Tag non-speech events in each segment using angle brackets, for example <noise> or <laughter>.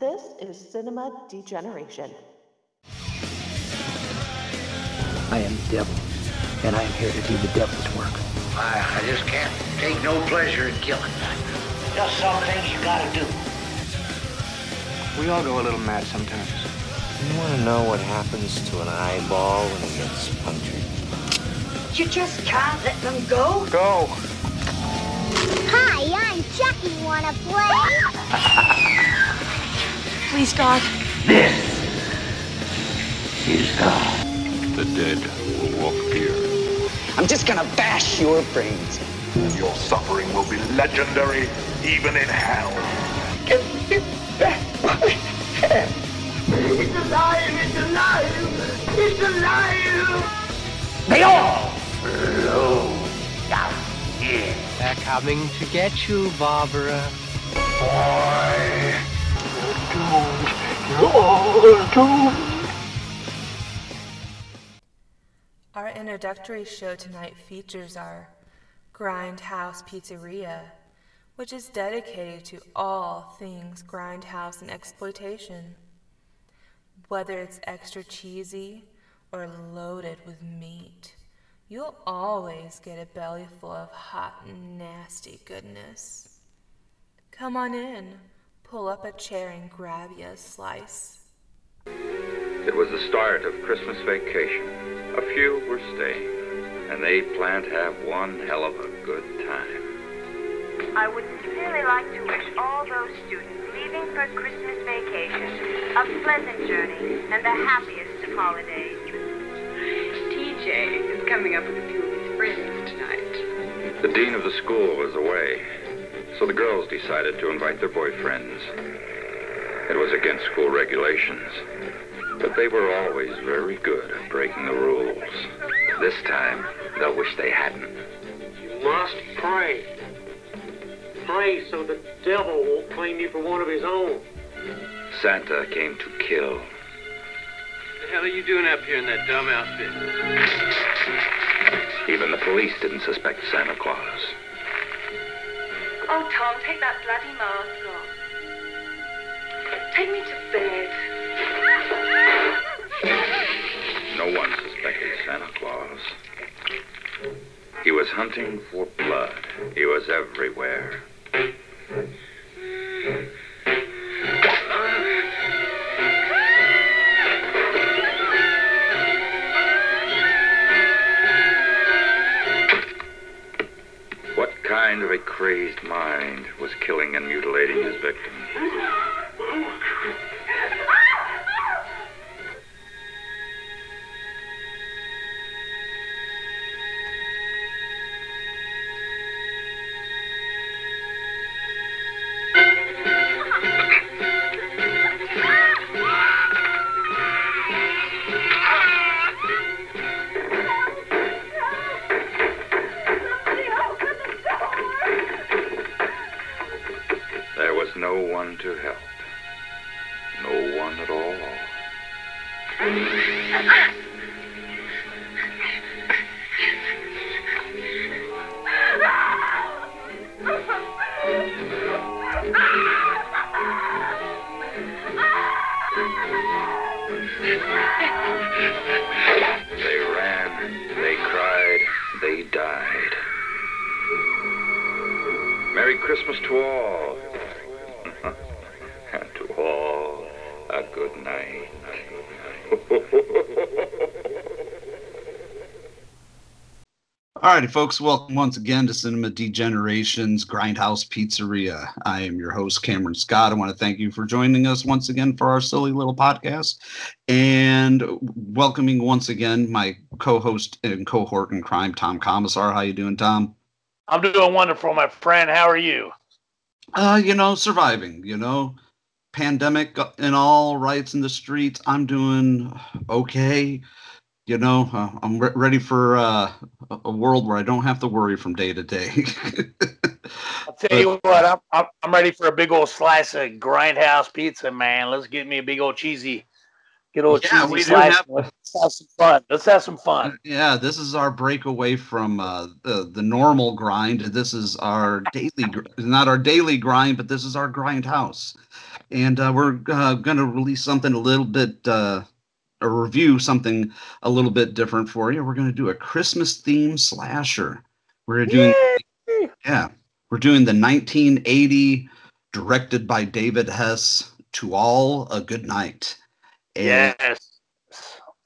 This is Cinema Degeneration. I am the devil, and I am here to do the devil's work. I, I just can't take no pleasure in killing. Just some things you gotta do. We all go a little mad sometimes. You want to know what happens to an eyeball when it gets punctured? You just can't let them go. Go! Hi, I'm Chucky. Wanna play? <laughs> Please, God. This is God. The dead will walk here. I'm just gonna bash your brains. Your suffering will be legendary, even in hell. Get it back my head. It's alive! It's alive! It's alive! They all flow down here. They're coming to get you, Barbara. Boy, Our introductory show tonight features our Grindhouse Pizzeria, which is dedicated to all things grindhouse and exploitation. Whether it's extra cheesy or loaded with meat, you'll always get a belly full of hot, nasty goodness. Come on in, pull up a chair and grab you a slice. It was the start of Christmas vacation. A few were staying, and they planned to have one hell of a good time. I would sincerely like to wish all those students leaving for Christmas vacation a pleasant journey and the happiest of holidays. TJ is coming up with a few of his friends tonight. The dean of the school was away, so the girls decided to invite their boyfriends. It was against school regulations, but they were always very good at breaking the rules. This time, they'll wish they hadn't. You must pray. Pray so the devil won't claim you for one of his own. Santa came to kill. What the hell are you doing up here in that dumb outfit? Even the police didn't suspect Santa Claus. Oh, Tom, take that bloody mask off. Take me to bed. No one suspected Santa Claus. He was hunting for blood. He was everywhere. Crazed mind was killing and mutilating his victims? Alrighty, folks, welcome once again to Cinema Degeneration's Grindhouse Pizzeria. I am your host, Cameron Scott. I want to thank you for joining us once again for our silly little podcast and welcoming once again my co-host and cohort in crime, Tom Commissar. How you doing, Tom? I'm doing wonderful, my friend. How are you? Uh, you know, surviving, you know, pandemic and all riots in the streets. I'm doing okay. You know, uh, I'm re- ready for uh, a- a world where I don't have to worry from day to day. <laughs> I'll tell you what, I'm, I'm I'm ready for a big old slice of grindhouse pizza, man. Let's get me a big old cheesy, good old Yeah, cheesy slice. have- Let's have some fun. Let's have some fun. yeah, this is our break away from uh, the the normal grind. This is our daily, not our daily grind, but this is our grind house. and uh, we're uh, going to release something a little bit, uh, review something a little bit different for you. We're going to do a Christmas theme slasher. We're doing, Yay! yeah, we're doing the 1980, directed by David Hess. To all a good night. And yes.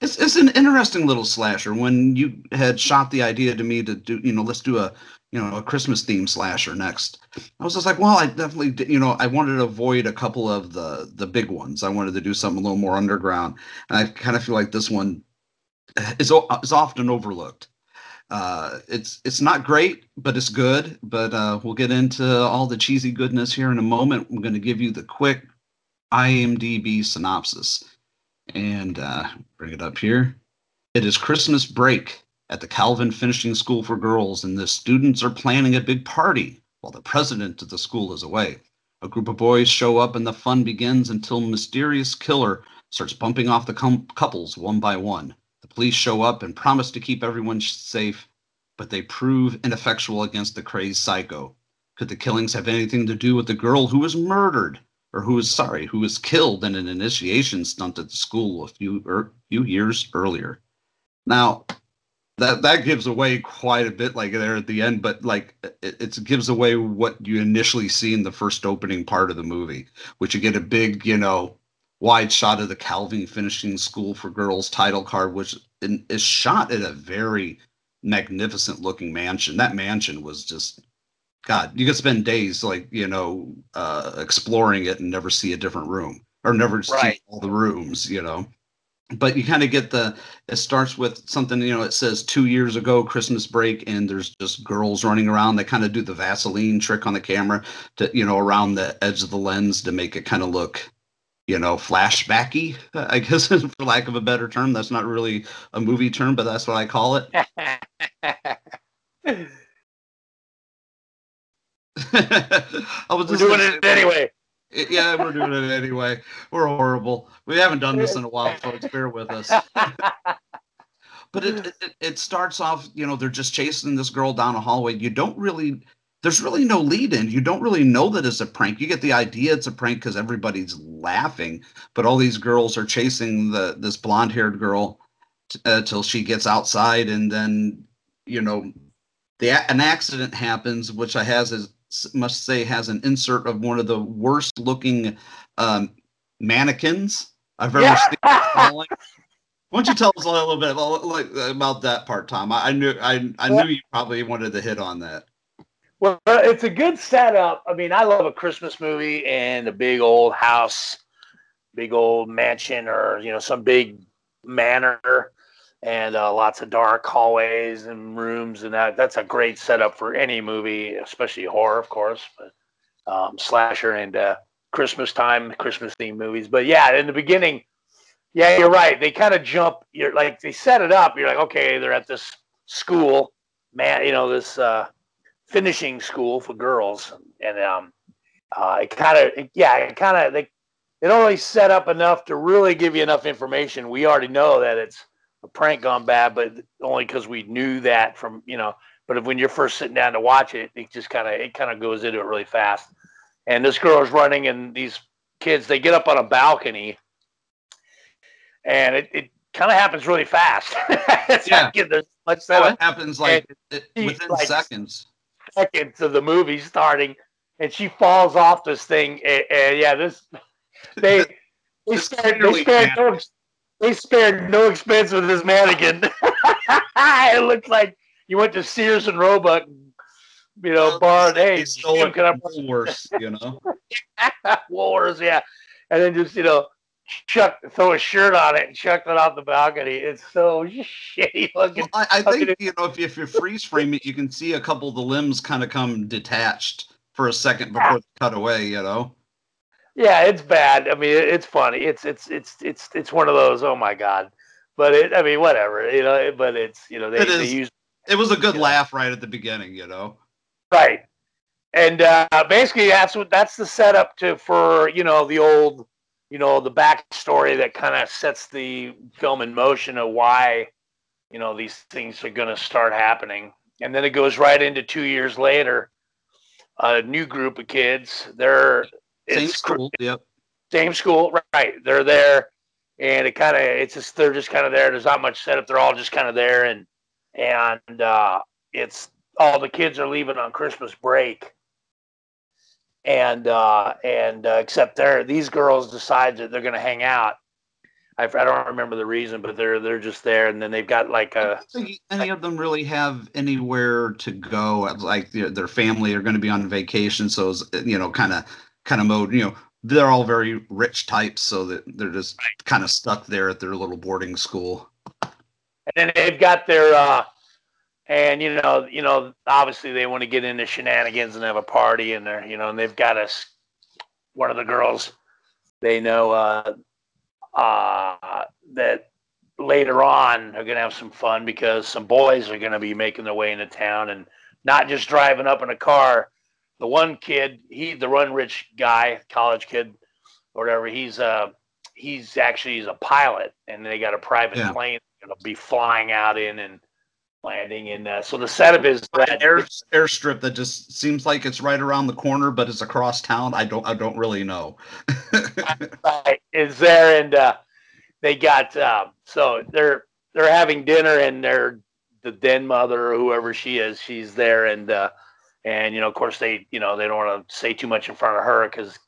It's, it's an interesting little slasher. When you had shot the idea to me to do, you know, let's do a you know, a Christmas theme slasher next. I was just like, well, I definitely, you know, I wanted to avoid a couple of the the big ones. I wanted to do something a little more underground, and I kind of feel like this one is is often overlooked. Uh, it's it's not great, but it's good. But uh, we'll get into all the cheesy goodness here in a moment. I'm going to give you the quick IMDb synopsis, and uh, bring it up here. It is Christmas break at the Calvin Finishing School for Girls, and the students are planning a big party while the president of the school is away. A group of boys show up, and the fun begins until mysterious killer starts bumping off the com- couples one by one. The police show up and promise to keep everyone safe, but they prove ineffectual against the crazed psycho. Could the killings have anything to do with the girl who was murdered, or who was sorry, who was killed in an initiation stunt at the school a few er, few years earlier? Now, that that gives away quite a bit like there at the end but like it, it, gives away what you initially see in the first opening part of the movie which you get a big you know wide shot of the calvin finishing school for girls title card which is shot at a very magnificent looking mansion that mansion was just god you could spend days like you know uh exploring it and never see a different room or never right. see all the rooms you know but you kind of get the it starts with something you know it says two years ago christmas break and there's just girls running around. They kind of do the vaseline trick on the camera to you know around the edge of the lens to make it kind of look you know flashbacky <laughs> i guess <laughs> for lack of a better term. That's not really a movie term but that's what i call it. <laughs> I was doing it anyway <laughs> yeah, we're doing it anyway. We're horrible. We haven't done this in a while, folks. Bear with us. <laughs> but it, it, it starts off, you know, they're just chasing this girl down a hallway. You don't really there's really no lead in. You don't really know that it's a prank. You get the idea it's a prank because everybody's laughing, but all these girls are chasing the this blonde haired girl t- uh, till she gets outside, and then you know, the an accident happens, which I has is must say has an insert of one of the worst looking um, mannequins I've ever yeah. seen. Why don't you tell us a little bit about, like, about that part, Tom? I, I knew I, I knew you probably wanted to hit on that. Well, it's a good setup. I mean, I love a Christmas movie and a big old house, big old mansion, or you know, some big manor and uh, lots of dark hallways and rooms, and that that's a great setup for any movie, especially horror, of course, but um, slasher and uh, Christmas time, Christmas themed movies. But yeah, in the beginning, yeah, you're right. They kind of jump. You're like they set it up. You're like, okay, they're at this school, man. You know, this uh, finishing school for girls, and um, uh, it kind of, yeah, it kind of they. It only set up enough to really give you enough information. We already know that it's a prank gone bad, but only because we knew that from you know. But if, when you're first sitting down to watch it, it just kind of it kind of goes into it really fast. And this girl is running, and these kids they get up on a balcony, and it, it kind of happens really fast. <laughs> yeah, like, there's much oh, it happens like it, within like seconds. Seconds of the movie starting, and she falls off this thing, and, and yeah, this they. They spared, they they spared no expense with this mannequin. <laughs> it looks like you went to Sears and Roebuck, you know, well, borrowed. Hey, stole it. Can I Woolworths, you know, <laughs> Woolworths, yeah, and then just you know, chuck throw a shirt on it and chuck it off the balcony. It's so <laughs> shitty looking. Well, I, I think you know if, if you freeze frame it, you can see a couple of the limbs kind of come detached for a second before they cut away. You know. Yeah, it's bad. I mean, it's funny. It's it's it's it's it's one of those. Oh my god! But it. I mean, whatever. You know. But it's you know they, it is, they use. It was a good laugh know. right at the beginning. You know. Right. And uh, basically, that's what that's the setup to for you know the old, you know, the backstory that kind of sets the film in motion of why, you know, these things are going to start happening, and then it goes right into two years later, a new group of kids. They're same school. Yep. Same school, right? They're there, and it kind of it's just they're just kind of there. There's not much setup. They're all just kind of there, and and uh, it's all the kids are leaving on Christmas break, and uh, and uh, except they're these girls decide that they're going to hang out. I, I don't remember the reason, but they're they're just there, and then they've got like a. I don't think any of them really have anywhere to go. Like their, their family are going to be on vacation, so it's, you know, kind of kind of mode. You know, they're all very rich types, so that they're just kind of stuck there at their little boarding school. And then they've got their uh, and you know, you know, obviously they want to get into shenanigans and have a party, and they're you know, and they've got us. One of the girls, they know uh, uh, that later on are going to have some fun because some boys are going to be making their way into town and not just driving up in a car. The one kid, he the run rich guy, college kid, or whatever. He's uh he's actually he's a pilot, and they got a private Yeah. plane to be flying out in and landing. And uh, so the setup is that Air, airstrip that just seems like it's right around the corner, but it's across town. I don't I don't really know. <laughs> right, is there, and uh, they got uh, so they're they're having dinner, and they're the den mother or whoever she is, she's there, and uh, and you know, of course, they you know they don't want to say too much in front of her because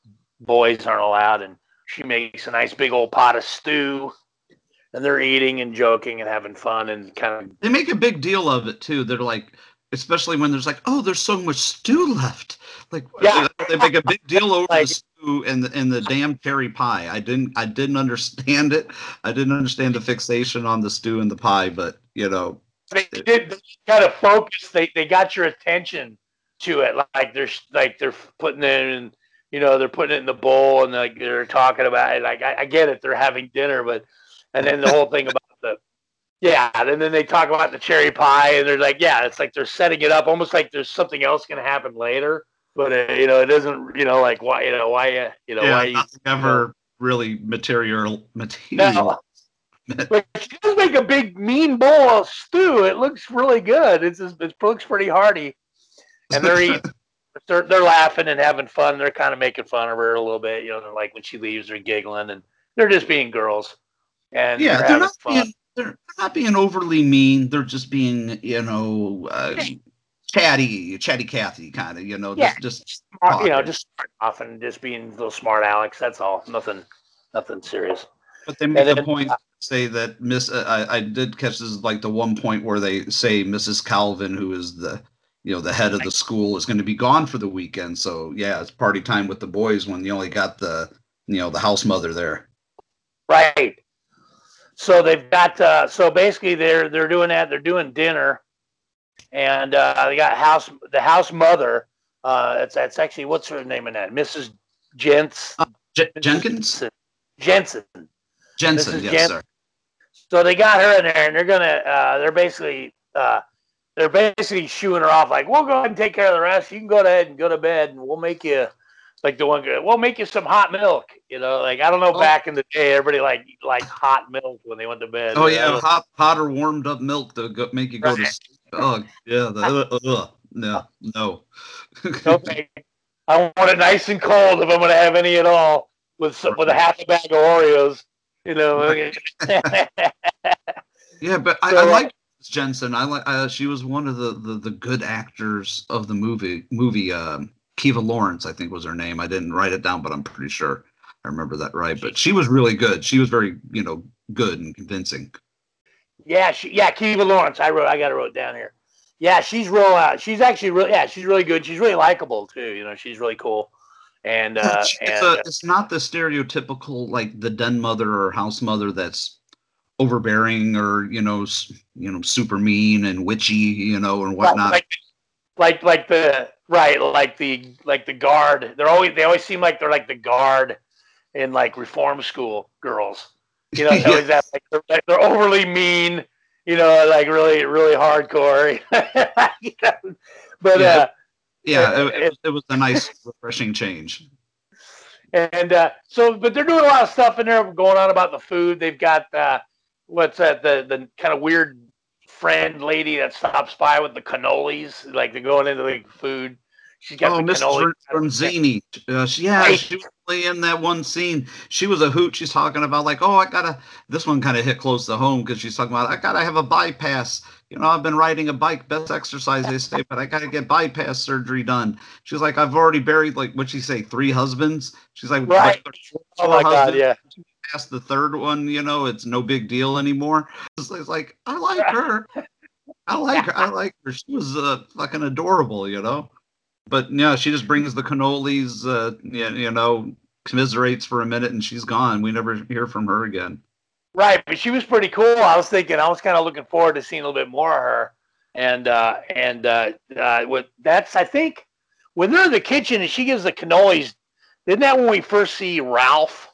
boys aren't allowed, and she makes a nice big old pot of stew, and they're eating and joking and having fun and kind of They make a big deal of it too. They're like, especially when there's like, oh, there's so much stew left. Like, Yeah. they make a big deal over Like- the stew and the and the damn cherry pie. I didn't I didn't understand it. I didn't understand the fixation on the stew and the pie, but you know, they did kind of focus. They they got your attention to it. Like they're like they're putting it in, you know, they're putting it in the bowl and like they're talking about it. Like I, I get it, they're having dinner, but and then the whole thing about the yeah, and then they talk about the cherry pie and they're like, yeah, it's like they're setting it up almost like there's something else going to happen later. But uh, you know, it doesn't. You know, like why? You know why? Uh, you know yeah, why? You, nothing ever really material material. no, but she does make a big mean bowl of stew. It looks really good. It's just, it looks pretty hearty, and they're eating. <laughs> They're, they're laughing and having fun. They're kind of making fun of her a little bit. You know, like when she leaves, they're giggling, and they're just being girls. And yeah, they're they're not fun. being they're not being overly mean. They're just being, you know, uh, chatty, chatty Cathy kind of, you know, Yeah. just just Smart- you know, just and just being a little smart Alex. That's all. Nothing, nothing serious. But they make And a then- point say that Miss. Uh, I I did catch this like the one point where they say Mrs. Calvin, who is the you know the head of the school, is going to be gone for the weekend. So yeah, it's party time with the boys when you only got the you know the house mother there. Right. So they've got uh, so basically they're they're doing that. They're doing dinner, and uh, they got house the house mother. Uh, it's that's actually what's her name in that Mrs. Jens J- Jenkins, Jensen. Jensen, Mrs. yes, Jen- sir. So they got her in there, and they're gonna uh, they're basically uh, they're basically shooing her off like, "We'll go ahead and take care of the rest. You can go ahead and go to bed, and we'll make you." Like the one, we'll make you some hot milk. You know, like I don't know. Oh. Back in the day, everybody like like hot milk when they went to bed. Oh know, yeah, hot hot or warmed up milk to go, make you go to sleep. Oh yeah, the, uh, uh, no, no. <laughs> okay. I want it nice and cold if I'm going to have any at all with some, with a half a bag of Oreos. You know. <laughs> Yeah, but I, So, I uh, like Jensen. I like. Uh, she was one of the, the the good actors of the movie. Movie. Um, Kiva Lawrence, I think was her name. I didn't write it down, but I'm pretty sure I remember that right. But she was really good. She was very, you know, good and convincing. yeah, she, yeah, Kiva Lawrence. I wrote. I got it wrote down here. Yeah, she's real. Uh, she's actually really. Yeah, she's really good. She's really likable too. You know, she's really cool. And uh, it's, and a, it's not the stereotypical like the den mother or house mother that's overbearing or you know you know super mean and witchy you know and whatnot. Like, like like the right, like the like the guard. They're always they always seem like they're like the guard in like reform school girls. You know, Yeah. always have, like, they're, like, they're overly mean. You know, like really really hardcore. <laughs> You know? But Yeah, uh, yeah, it- it, it was a nice refreshing change. and uh, so but they're doing a lot of stuff in there going on about the food. They've got uh, what's that the the kind of weird friend lady that stops by with the cannolis, like they're going into the food. She's got oh, the cannoli. Bronzini. Uh, she, yeah, Right. she was in that one scene. She was a hoot. She's talking about like, oh, I gotta. This one kind of hit close to home because she's talking about I gotta have a bypass. You know, I've been riding a bike, best exercise they say, but I gotta get bypass surgery done. She's like, I've already buried like what she say, three husbands. She's like, Right. "But Oh my God, yeah. Past the third one, you know, it's no big deal anymore. It's, it's like I like her. I like her. I <laughs> like her. She was uh, fucking adorable, you know. But yeah, she just brings the cannolis, uh, you, you know, commiserates for a minute, and she's gone. We never hear from her again. Right, but she was pretty cool. I was thinking, I was kind of looking forward to seeing a little bit more of her. And uh, and uh, uh, what that's I think when they're in the kitchen and she gives the cannolis, isn't that when we first see Ralph?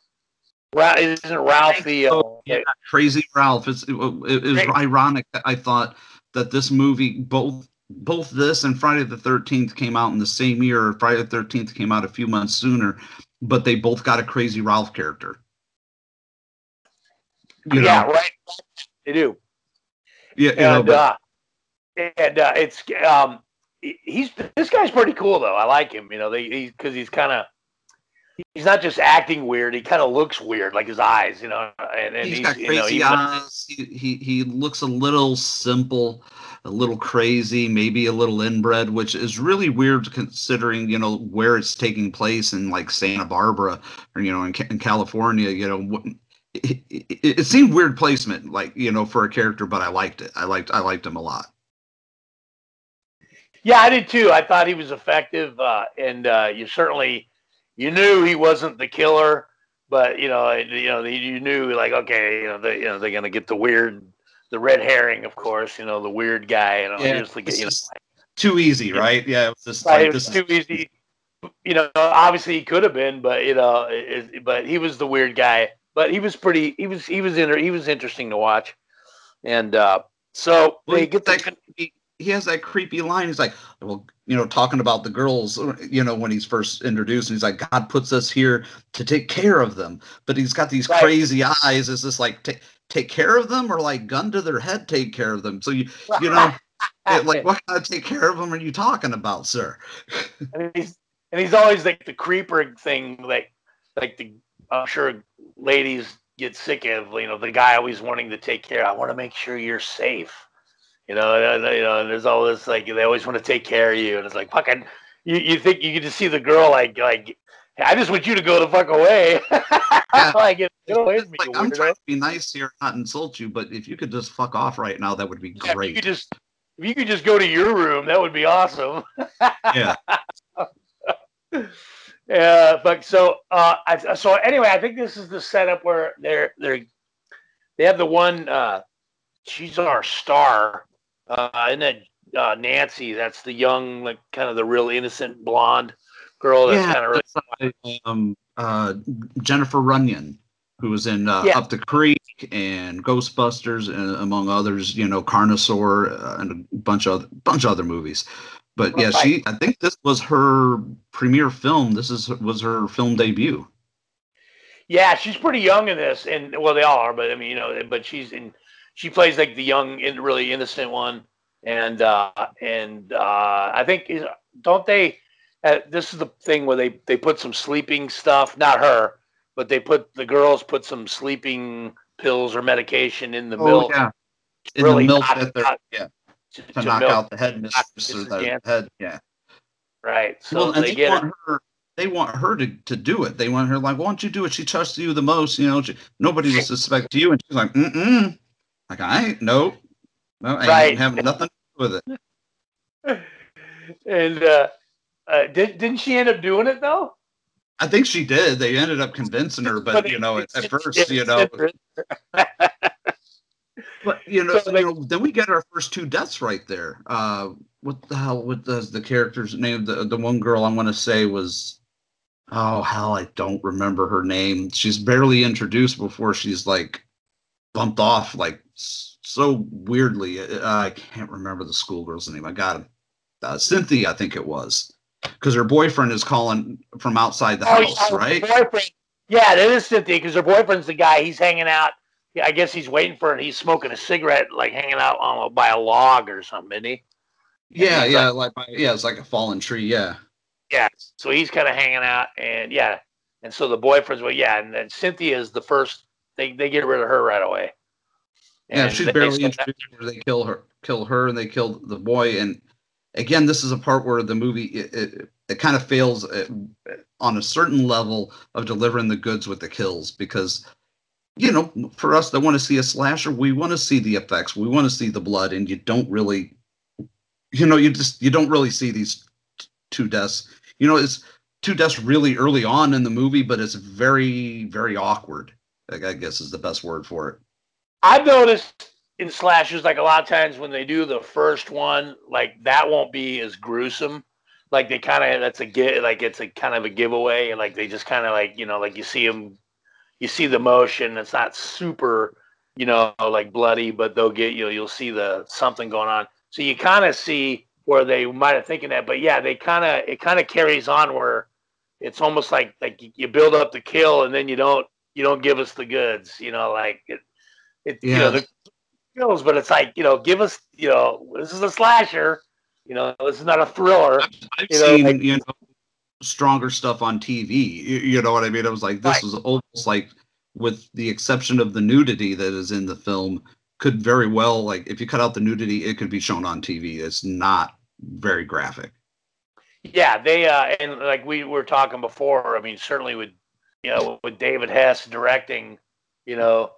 Ra- isn't Ralph the? Uh, Yeah, Crazy Ralph. It's, it, it, was ironic. that I thought that this movie, both both this and Friday the Thirteenth, came out in the same year. Friday the Thirteenth came out a few months sooner, but they both got a Crazy Ralph character. You yeah, know? right. They do. Yeah, you know, and but- uh, and uh, it's um, he's this guy's pretty cool though. I like him. You know, they he's because he's kind of he's not just acting weird. He kind of looks weird, like his eyes. You know, and, and he's he's, got you know, crazy eyes. He, he he looks a little simple, a little crazy, maybe a little inbred, which is really weird considering you know where it's taking place in like Santa Barbara or you know in, in California. You know, it, it, it seemed weird placement, like you know, for a character, but I liked it. I liked I liked him a lot. Yeah, I did too. I thought he was effective, uh, and uh, you certainly you knew he wasn't the killer, but you know, you know, you knew like okay, you know, they, you know, they're gonna get the weird, the red herring, of course, you know, the weird guy, you know, Yeah, just like, you know, Too easy, right? Yeah, it was just Right, like it was this is too easy. You know, obviously he could have been, but you know, it, but he was the weird guy. But he was pretty. He was he was inter, he was interesting to watch, and uh, so Well, they get that the he has that creepy line. He's like, well, you know, talking about the girls, uh, you know, when he's first introduced, and he's like, God puts us here to take care of them. But he's got these Right. crazy eyes. Is this like take take care of them, or like gun to their head, take care of them? So you you <laughs> know, it- like what kind of take care of them are you talking about, sir? <laughs> and he's and he's always like the creeper thing, like like the I'm sure ladies get sick of. You know, the guy always wanting to take care. I want to make sure you're safe. You know, and, you know, and there's all this like they always want to take care of you, and it's like fucking. You, you think you can just see the girl like like I just want you to go the fuck away. <laughs> like get, away from me, Like I'm trying to be nice here, not insult you, but if you could just fuck off right now, that would be Yeah, if you great. just if you could just go to your room, that would be awesome. Yeah. <laughs> yeah, but so uh, I, so anyway, I think this is the setup where they're they're they have the one. Uh, she's our star, uh, and then uh, Nancy. That's the young, like kind of the real innocent blonde girl. That's yeah, kind of really. uh, um, uh, Jennifer Runyon, who was in uh, Yeah. Up the Creek and Ghostbusters, and among others, you know, Carnosaur uh, and a bunch of bunch of other movies. But yeah, she. I think this was her premiere film. This is was her film debut. Yeah, she's pretty young in this, and well, they all are, but I mean, you know, but she's in. She plays like the young, really innocent one, and uh, and uh, I think don't they? Uh, this is the thing where they they put some sleeping stuff. Not her, but they put the girls put some sleeping pills or medication in the milk. Oh, yeah, in really the milk knock- that they're knock- yeah to, to to knock milk- out the headmistress or the head. Yeah. Right. So well, and they they, get want her. her. They want her to, to do it. They want her like, why don't you do it? She trusts you the most. You know, she, nobody will suspect you. And she's like, mm mm. Like I ain't nope. No, I Right. ain't having nothing to do with it. <laughs> And uh, uh, did, didn't she end up doing it though? I think she did. They ended up convincing her, but you know, at, at <laughs> first, you know, <laughs> but you know, you know, then we get our first two deaths right there. Uh, what the hell? What does the character's name? The the one girl I want to say was, oh hell, I don't remember her name. She's barely introduced before she's like bumped off like so weirdly. Uh, I can't remember the schoolgirl's name. I got him. Uh, Cynthia, I think it was, because her boyfriend is calling from outside the Oh, house, yeah, right? Boyfriend. Yeah, that is Cynthia because her boyfriend's the guy. He's hanging out. I guess he's waiting for her. and He's smoking a cigarette, like hanging out on by a log or something, isn't he? Yeah, yeah, like, yeah, it's like a fallen tree. Yeah. yeah. So he's kind of hanging out, and yeah, and so the boyfriend's well, yeah, and then Cynthia is the first. They they get rid of her right away. Yeah, she's barely introduced where they kill her, kill her, and they kill the boy. And again, this is a part where the movie it, it, it kind of fails at, on a certain level of delivering the goods with the kills because you know for us that want to see a slasher, we want to see the effects, we want to see the blood, and you don't really, you know, you just you don't really see these t- two deaths. You know, it's two deaths really early on in the movie, but it's very very awkward. I guess is the best word for it. I've noticed in slashers, like a lot of times when they do the first one, like that won't be as gruesome. Like they kind of that's a gi- like it's a kind of a giveaway, and like they just kind of like you know like you see them, you see the motion. It's not super, you know, like bloody, but they'll get you. You'll see the something going on. So you kind of see where they might have thinking that, but yeah, they kind of it kind of carries on where it's almost like like you- you build up the kill and then you don't you don't give us the goods. You know, like it it you know Yeah. the kills, but it's like you know, give us you know, this is a slasher. You know, this is not a thriller. I've you know, seen like- you know stronger stuff on TV. You, you know what I mean? It was like this Right. was almost like, with the exception of the nudity that is in the film, could very well like if you cut out the nudity, it could be shown on TV. It's not very graphic. Yeah, they uh, and like we were talking before. I mean, certainly with you know with David Hess directing, you know,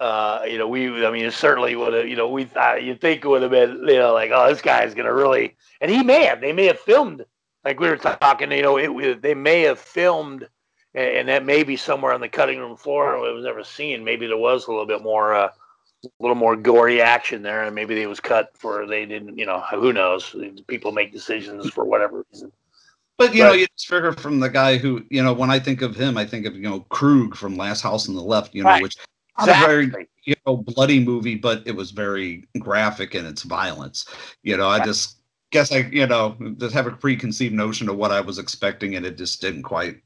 uh, you know we. I mean, it certainly would have. You know, we thought you think it would have been you know like oh this guy's gonna really and he may have. They may have filmed like we were talking. You know, it, they may have filmed. And and that may be somewhere on the cutting room floor it was never seen. Maybe there was a little bit more, uh, a little more gory action there, and maybe it was cut for they didn't. You know, who knows? People make decisions for whatever reason. But you know, you just figure from the guy who you know when I think of him, I think of you know Krug from Last House on the Left. You know, Right. which not a very you know bloody movie, but it was very graphic in its violence. You know, I just guess I you know just have a preconceived notion of what I was expecting, and it just didn't quite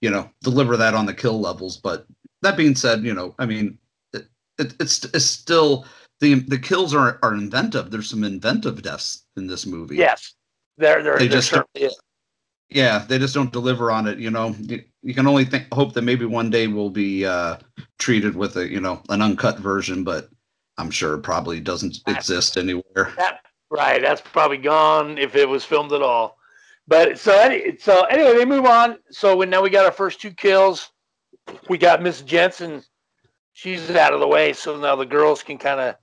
you know deliver that on the kill levels. But that being said, you know, I mean, it, it, it's it's still the the kills are are inventive. There's some inventive deaths in this movie. Yes, there, there, They there just certainly is. Yeah they just don't deliver on it you know you, you can only think hope that maybe one day we'll be uh treated with a you know an uncut version but i'm sure it probably doesn't exist anywhere That, right, that's probably gone if it was filmed at all. But so any, so anyway, they move on. So when now we got our first two kills, we got Miss Jensen. She's out of the way, so now the girls can kind of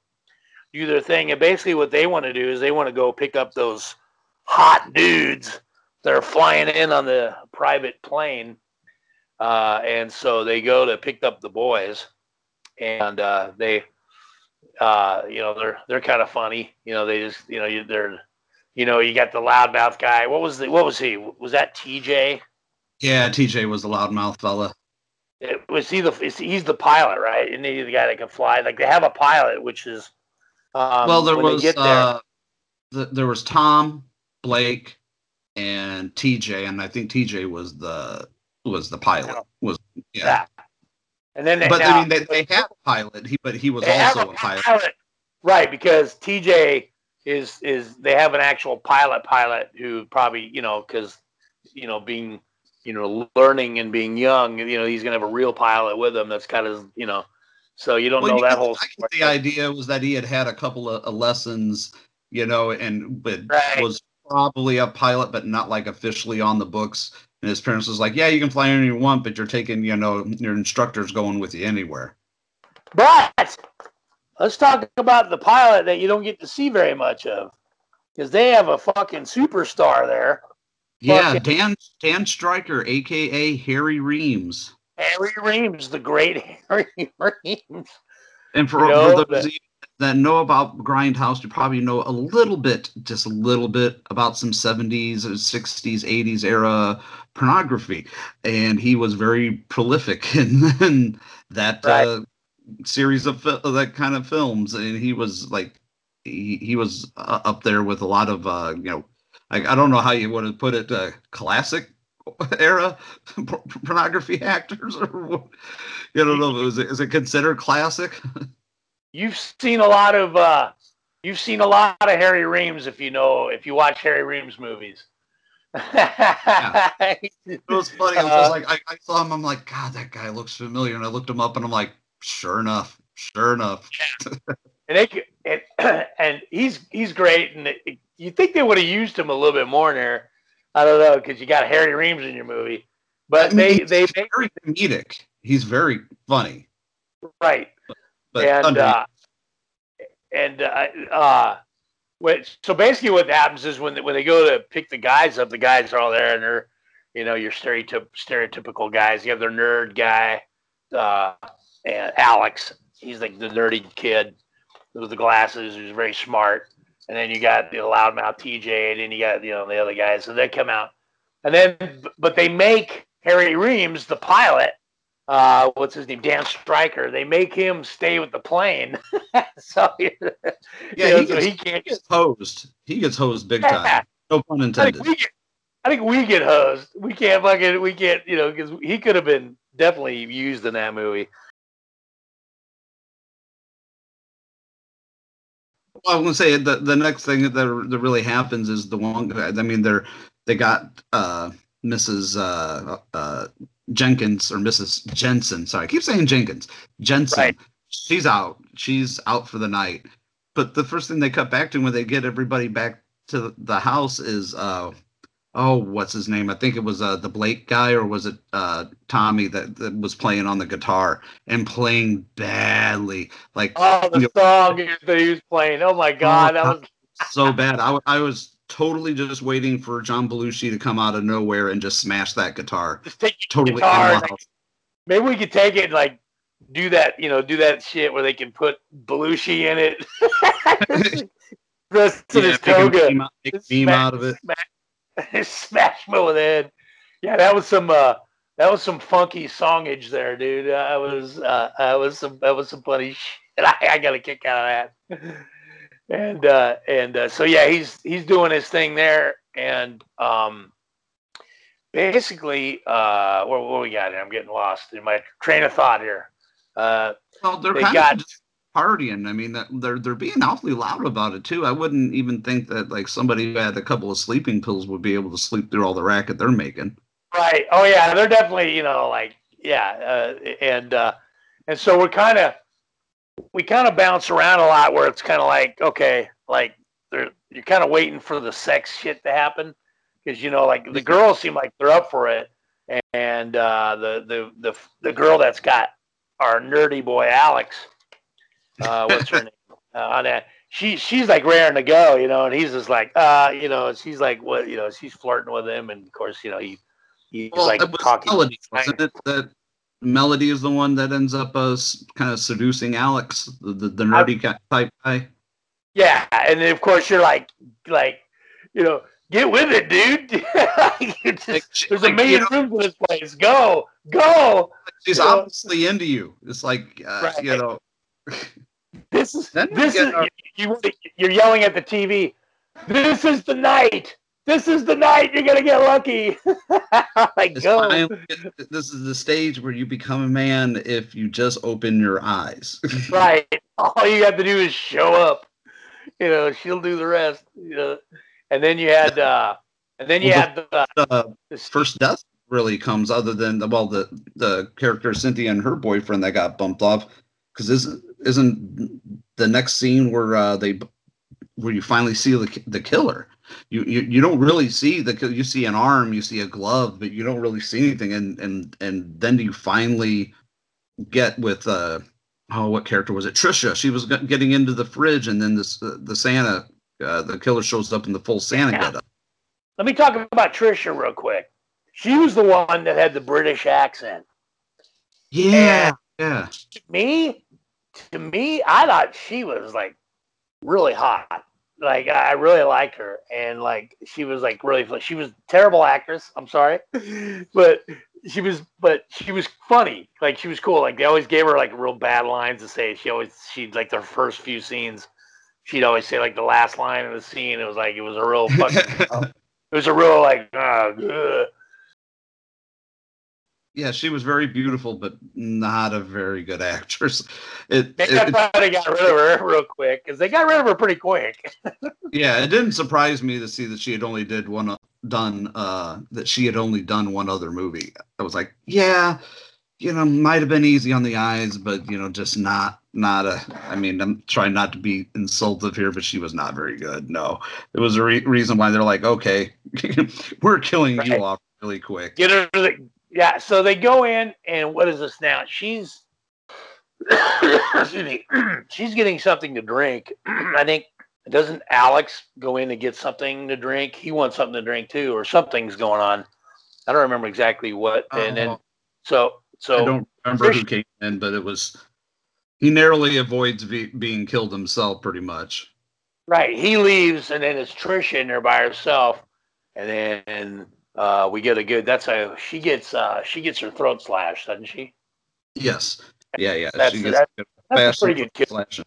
do their thing. And basically, what they want to do is they want to go pick up those hot dudes that are flying in on the private plane. Uh, and so they go to pick up the boys, and uh, they uh, you know, they're they're kind of funny. You know, they just you know you, they're you know you got the loudmouth guy. What was the what was he? Was that TJ? yeah tj was the loudmouth fella It, was he the he's the pilot, right? And he's the guy that can fly. Like they have a pilot, which is um, well there was there. uh th- there was tom blake and tj and i think tj was the was the pilot oh. was yeah Yeah. And then they but now- i mean they, they had a pilot he but he was also a pilot right? Because TJ is is they have an actual pilot pilot who probably you know because you know being you know learning and being young you know he's gonna have a real pilot with him that's kind of you know so you don't Well, know you that whole I think the idea was that he had had a couple of lessons, you know, and but Right. was probably a pilot, but not like officially on the books. And his parents was like, "Yeah, you can fly anywhere you want, but you're taking, you know, your instructor's going with you anywhere." But let's talk about the pilot that you don't get to see very much of, because they have a fucking superstar there, Yeah, Fucking- Dan Dan Stryker, aka Harry Reems. Harry Reems, the great <laughs> Harry Reems. And for, You know, for those but- of you that know about Grindhouse, you probably know a little bit, just a little bit about some 70s, 60s, 80s era pornography. And he was very prolific <laughs> in, in that Right. uh, series of fil- that kind of films. And he was like, he, he was uh, up there with a lot of, uh, you know, like, I don't know how you want to put it, uh, classic era <laughs> pornography actors or what- you don't know is it, is it considered classic <laughs> You've seen a lot of uh, you've seen a lot of Harry Reems if you know if you watch Harry Reems movies. <laughs> It was funny. I was Uh, like, I, I saw him. I'm like, God, that guy looks familiar. And I looked him up, and I'm like, sure enough, sure enough. and they and, <clears throat> and he's he's great. And it, you think they would have used him a little bit more in there? I don't know because you got Harry Reems in your movie, but I mean, they he's they very comedic. He's very funny. right. But and uh, and uh, uh, which so basically what happens is when they, when they go to pick the guys up, the guys are all there and they're you know your stereotyp- stereotypical guys. You have their nerd guy, uh, and Alex. He's like the nerdy kid with the glasses, who's very smart. And then you got the loudmouth TJ, and then you got you know the other guys. So they come out, and then but they make Harry Reems the pilot. Uh, what's his name? Dan Stryker. They make him stay with the plane. <laughs> so <laughs> yeah, know, he, so gets, he can't. gets hosed. He gets hosed big time. No pun I intended. think we get, I think we get hosed. We can't fucking, we can't, you know, because he could have been definitely used in that movie. Well, I'm gonna say the the next thing that that really happens is the one. I mean, they're they got uh, Mrs. Uh, uh, Jenkins or Mrs. Jensen. Sorry, I keep saying Jenkins. Jensen. She's out. She's out for the night. But the first thing they cut back to when they get everybody back to the house is uh oh what's his name? I think it was uh the Blake guy or was it uh Tommy that, that was playing on the guitar and playing badly. Like Oh, the song that he was playing. Oh my god, that was so bad. I was totally just waiting for John Belushi to come out of nowhere and just smash that guitar. just take Totally guitar. in and, love. like, maybe we could take it and like do that, you know, do that shit where they can put Belushi in it. <laughs> In Yeah, his make a toga. meme out- make a meme out of it. Smash, <laughs> smash with head. Yeah, that was some uh that was some funky songage there, dude. I was uh I was some that was some funny <laughs> shit. I, I got a kick out of that. And uh and uh, so yeah, he's he's doing his thing there and um basically uh what, what we got here? I'm getting lost in my train of thought here. Uh Well, they're they kind got of just partying. I mean, that they're they're being awfully loud about it too. I wouldn't even think that like somebody who had a couple of sleeping pills would be able to sleep through all the racket they're making. Right. Oh yeah, they're definitely you know like yeah, uh, and uh, and so we're kind of we kind of bounce around a lot where it's kind of like okay, like they're you're kind of waiting for the sex shit to happen because you know like the girls seem like they're up for it, and uh, the the the the girl that's got our nerdy boy Alex, uh, <laughs> what's her name uh, on that. She she's like raring to go, you know, and he's just like, uh, you know, she's like, what, you know, she's flirting with him, and of course, you know, he he's Well, like it was talking. Melody, wasn't it? That Melody is the one that ends up uh, kind of seducing Alex, the, the, the nerdy guy, type guy. Yeah, and then of course you're like, like, you know, get with it, dude. <laughs> Just- there's a million you know- rooms in this place. Go, go. She's You know, obviously into you. It's like uh, Right. you know. This is this is our- you, you. You're yelling at the TV. This is the night. This is the night. You're gonna get lucky. <laughs> like go. finally- this is the stage where you become a man if you just open your eyes. <laughs> right. All you have to do is show up. You know, she'll do the rest. You know, and then you had, uh, and then you Well, had the, uh, the first death really comes other than the well the the character Cynthia and her boyfriend that got bumped off because isn't isn't the next scene where uh, they where you finally see the the killer you, you you don't really see the you see an arm you see a glove but you don't really see anything and and and then you finally get with uh oh what character was it Trisha she was getting into the fridge and then this uh, the Santa uh, the killer shows up in the full Santa Yeah. getup Let me talk about Trisha real quick. She was the one that had the British accent. yeah yeah To me, to me, I thought she was like really hot. Like I really liked her, and like she was like really. fu- She was a terrible actress. I'm sorry, <laughs> but she was. But she was funny. Like she was cool. Like they always gave her like real bad lines to say. She always she'd like their first few scenes. She'd always say like the last line of the scene. It was like it was a real fucking. <laughs> it was a real like. Uh, ugh. Yeah, she was very beautiful, but not a very good actress. It, Maybe it- why they got rid of her real quick because they got rid of her pretty quick. <laughs> yeah, it didn't surprise me to see that she had only did one done uh that she had only done one other movie. I was like, yeah, you know, might have been easy on the eyes, but you know, just not not a. I mean, I'm trying not to be insultive here, but she was not very good. No, it was a re- reason why they're like, okay, <laughs> we're killing Right. you off really quick. Get her to the yeah. So they go in, and what is this now? She's <coughs> excuse me. <coughs> she's getting something to drink. <coughs> I think doesn't Alex go in to get something to drink? He wants something to drink too, or something's going on. I don't remember exactly what. And then so so I don't remember who came in, but it was he narrowly avoids be, being killed himself, pretty much. Right. He leaves, and then it's Trisha in there by herself, and then uh, we get a good. That's how she gets. Uh, she gets her throat slashed, doesn't she? Yes. Yeah, yeah. That's- she gets that- a that's a pretty good kill. slashing.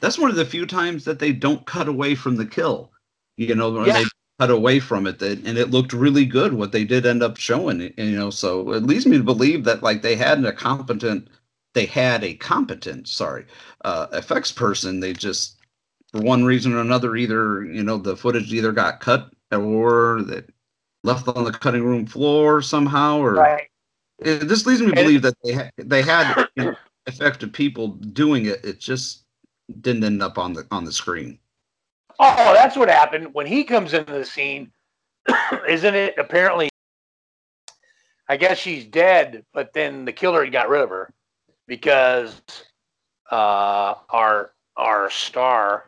That's one of the few times that they don't cut away from the kill. You know, when Yeah. they cut away from it, that, and it looked really good. What they did end up showing, you know, so it leads me to believe that like they had a competent, they had a competent, sorry, uh, effects person. They just, for one reason or another, either you know the footage either got cut or that left on the cutting room floor somehow, or Right. it, this leads me to believe that they ha- they had <coughs> effective people doing it. It just didn't end up on the on the screen. Oh, that's what happened when he comes into the scene. <coughs> Isn't it apparently? I guess she's dead, but then the killer got rid of her because uh, our our star,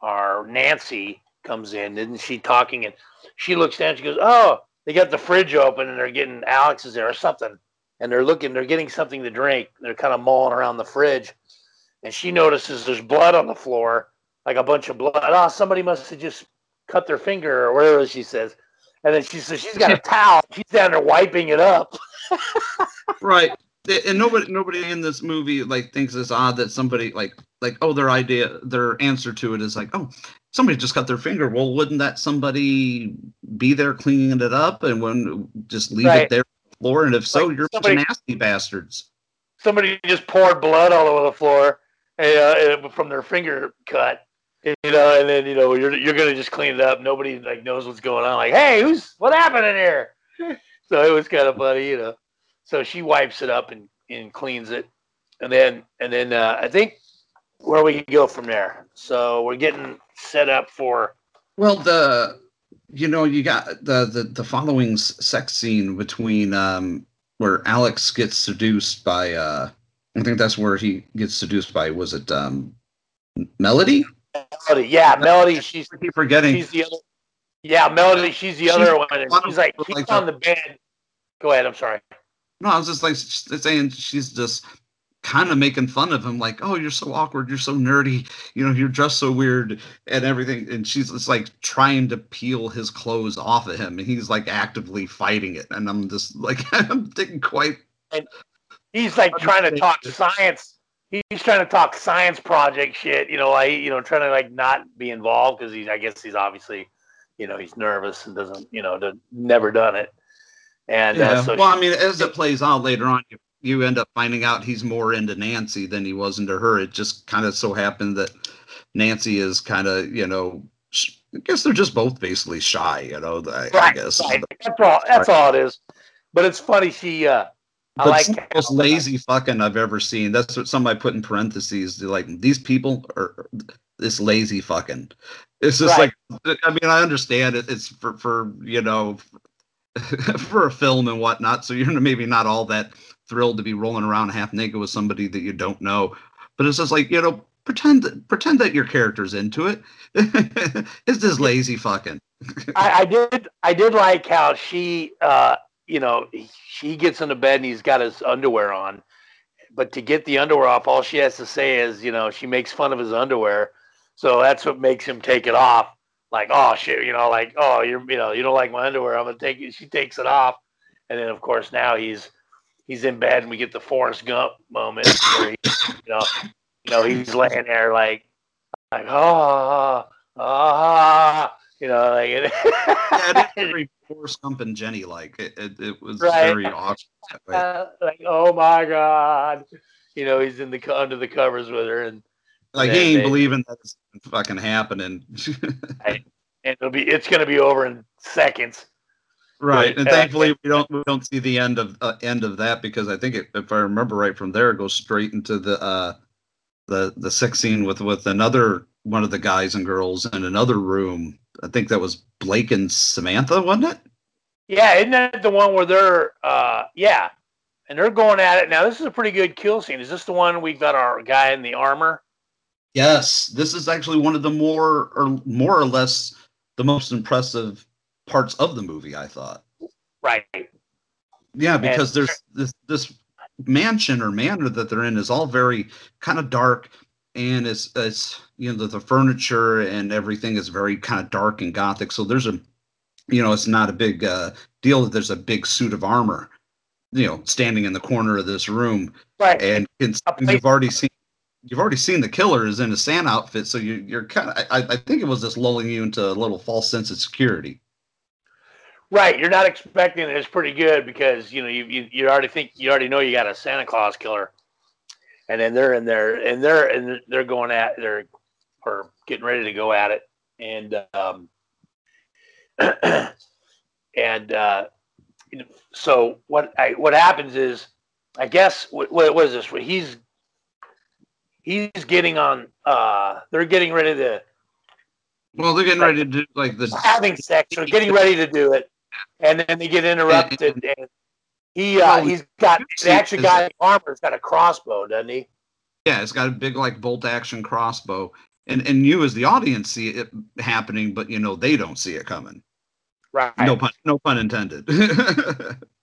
our Nancy, comes in. Isn't she talking? And she looks down. She goes, "Oh, they got the fridge open, and they're getting Alex is there or something, and they're looking. They're getting something to drink. They're kind of mulling around the fridge, and she notices there's blood on the floor." like a bunch of blood. Oh, somebody must have just cut their finger or whatever she says. And then she says she's got a <laughs> towel. She's down there wiping it up. Right. And nobody nobody in this movie like thinks it's odd that somebody like like oh their idea their answer to it is like oh somebody just cut their finger. Well, wouldn't that somebody be there cleaning it up and when just leave Right. it there on the floor? And if so, Like you're somebody- nasty bastards. Somebody just poured blood all over the floor uh, from their finger cut. You know, and then you know you're you're gonna just clean it up. Nobody like knows what's going on. Like, hey, who's what happened in here? <laughs> so it was kind of funny, you know. So she wipes it up and, and cleans it, and then and then uh, I think where we can go from there. So we're getting set up for Well, the you know you got the the the following sex scene between um where Alex gets seduced by uh I think that's where he gets seduced by was it um Melody? Melody. Yeah, Melody. She's I keep forgetting. she's the other. Yeah, Melody. She's the She's other one. And she's like of, she's like, on the bed. Go ahead. I'm sorry. No, I was just like saying she's just kind of making fun of him, like, "Oh, you're so awkward, you're so nerdy, you know, you're dressed so weird and everything." And she's just like trying to peel his clothes off of him, and he's like actively fighting it. And I'm just like, <laughs> I'm didn't quite. He's like trying to talk science. He's trying to talk science project shit. You know, like you know, trying to like not be involved because he's. I guess he's obviously, you know, he's nervous and doesn't. You know, never done it. And Yeah. uh, so well, she- I mean, as it plays out later on, you, you end up finding out he's more into Nancy than he was into her. It just kind of so happened that Nancy is kind of, you know, sh- I guess they're just both basically shy, you know. I, I right, guess. right. That's all. That's all it is. But it's funny. She. uh I like. the most lazy fucking I've ever seen. That's what somebody put in parentheses. They're like, these people are this lazy fucking. It's just Right. like, I mean, I understand it. It's for, for you know, <laughs> for a film and whatnot. So you're maybe not all that thrilled to be rolling around half naked with somebody that you don't know. But it's just like, you know, pretend pretend that your character's into it. <laughs> it's this lazy fucking. <laughs> I, I did. I did like how she. uh You know, she gets into bed and he's got his underwear on. But to get the underwear off, all she has to say is, you know, she makes fun of his underwear. So that's what makes him take it off. Like, oh shit, you know, like, oh, you're, you know, you don't like my underwear. I'm gonna take it. She takes it off, and then of course now he's he's in bed, and we get the Forrest Gump moment where he, you know, you know, he's laying there like, like, oh, ah, you know, like, yeah, it is <laughs> very Forrest Gump and Jenny like. It, it, it was Right. very awkward. uh, <laughs> like, oh my god, you know, he's in the under the covers with her, and Like he ain't they- believing that it's fucking happening. <laughs> and it'll be it's going to be over in seconds. Right, and Uh, thankfully we don't we don't see the end of uh, end of that because I think it, if I remember right from there, it goes straight into the uh, the the sex scene with with another one of the guys and girls in another room. I think that was Blake and Samantha, wasn't it? Yeah, isn't that the one where they're uh yeah, and they're going at it now? This is a pretty good kill scene. Is this the one we got our guy in the armor? Yes, this is actually one of the more or more or less the most impressive parts of the movie. I thought. Right. Yeah, because And- there's this this mansion or manor that they're in is all very kind of dark, and it's it's you know the, the furniture and everything is very kind of dark and gothic. So there's a you know it's not a big uh, deal that there's a big suit of armor, you know, standing in the corner of this room, Right. and it's, you've already seen. You've already seen the killer is in a Santa outfit, so you, you're kind of. I, I think it was just lulling you into a little false sense of security. Right, you're not expecting it. It's pretty good because you know you, you you already think you already know you got a Santa Claus killer, and then they're in there and they're and they're going at they're or getting ready to go at it, and um, <clears throat> and uh, so what I what happens is, I guess what what is this? He's he's getting on. Uh, they're getting ready to Well, they're getting ready to do like the having sex or getting ready to do it, and then they get interrupted. And he uh, Well, he's got the actual is guy armor's got a crossbow, doesn't he? Yeah, it's got a big like bolt action crossbow. And and you as the audience see it happening, but you know they don't see it coming. Right. No pun no pun intended. <laughs>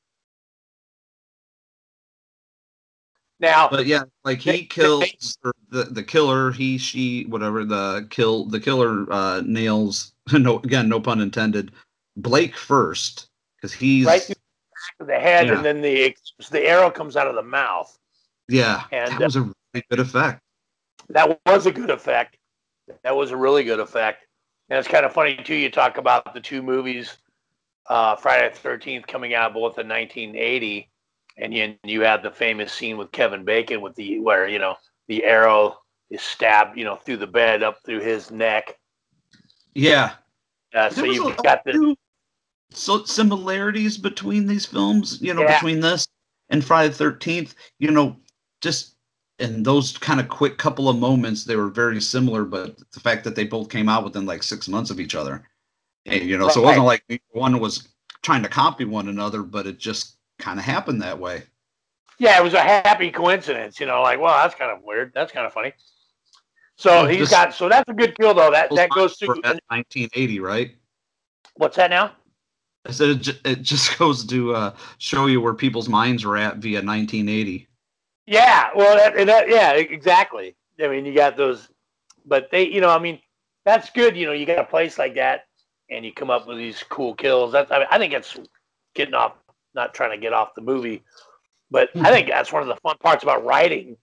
Now, but yeah, like he kills the the killer, he she whatever the kill the killer uh nails <laughs> no again no pun intended Blake first because he's right through the the head, Yeah. and then the the arrow comes out of the mouth. yeah And, that was a really good effect. That was a good effect. That was a really good effect. And it's kind of funny too. You talk about the two movies, uh, Friday the Thirteenth coming out both in 1980, and you you had the famous scene with Kevin Bacon with the where you know the arrow is stabbed you know through the bed up through his neck. Yeah, Uh, so you've a- got the so similarities between these films, you know, Yeah. between this and Friday the Thirteenth, you know, just in those kind of quick couple of moments, they were very similar. But the fact that they both came out within like six months of each other, and, you know, so it wasn't like one was trying to copy one another, but it just kind of happened that way. yeah, it was a happy coincidence. You know, like well, that's kind of weird. That's kind of funny. So he's just- got so that's a good kill though. That that goes through. 1980, right? What's that now? I said it, it just <laughs> goes to uh, show you where people's minds were at via 1980. Yeah, well, that, and that, yeah, exactly. I mean, you got those, but they, you know, I mean, that's good. You know, you got a place like that, and you come up with these cool kills. That's, I, mean, I think it's getting off, not trying to get off the movie, but I think that's one of the fun parts about writing.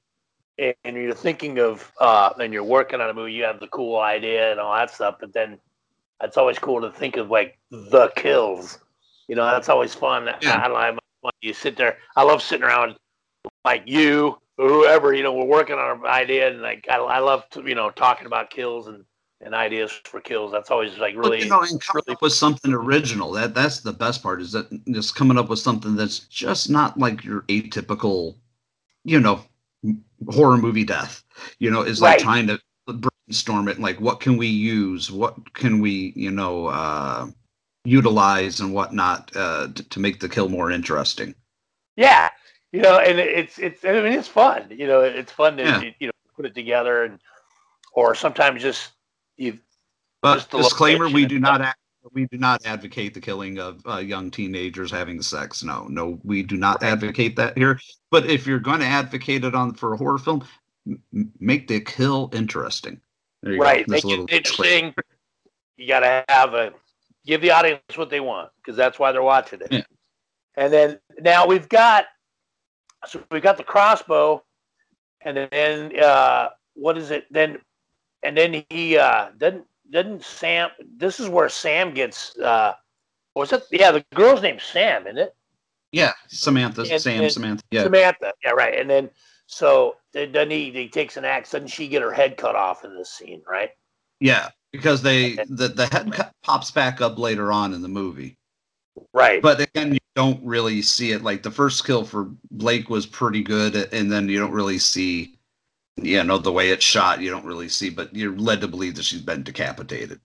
And, and you're thinking of, uh, and you're working on a movie, you have the cool idea and all that stuff, but then it's always cool to think of like the kills. You know, that's always fun. I, I don't know. how much You sit there. I love sitting around like you or whoever, you know, we're working on an idea and like I, I love to, you know, talking about kills and, and ideas for kills. That's always like really But, you know, and coming up with something original. That that's the best part is that just coming up with something that's just not like your atypical, you know, horror movie death. You know, is like Right. trying to brainstorm it. Like, what can we use? What can we, you know, uh, utilize and whatnot uh, to, to make the kill more interesting? Yeah, you know, and it's it's I mean it's fun. You know, it's fun to Yeah. you know put it together and or sometimes just you. But Just the disclaimer: we location do not act, we do not advocate the killing of uh, young teenagers having sex. No, no, we do not advocate that here. But if you're going to advocate it on for a horror film, m- make the kill interesting. There you go. right, That's make it interesting. You got to have a give the audience what they want because that's why they're watching it. Yeah. And then now we've got so we've got the crossbow, and then uh, what is it? Then and then he uh, doesn't doesn't Sam. This is where Sam gets. Uh, was it? Yeah, the girl's name's Sam, isn't it? Yeah, Samantha, And- Sam, and Samantha. Yeah, Samantha. Yeah, right. And then so then he, he takes an axe. Doesn't she get her head cut off in this scene? Right. yeah. because they the the head cut pops back up later on in the movie. Right. But again, you don't really see it. Like the first kill for Blake was pretty good, and then you don't really see, you know, the way it's shot. You don't really see, but you're led to believe that she's been decapitated.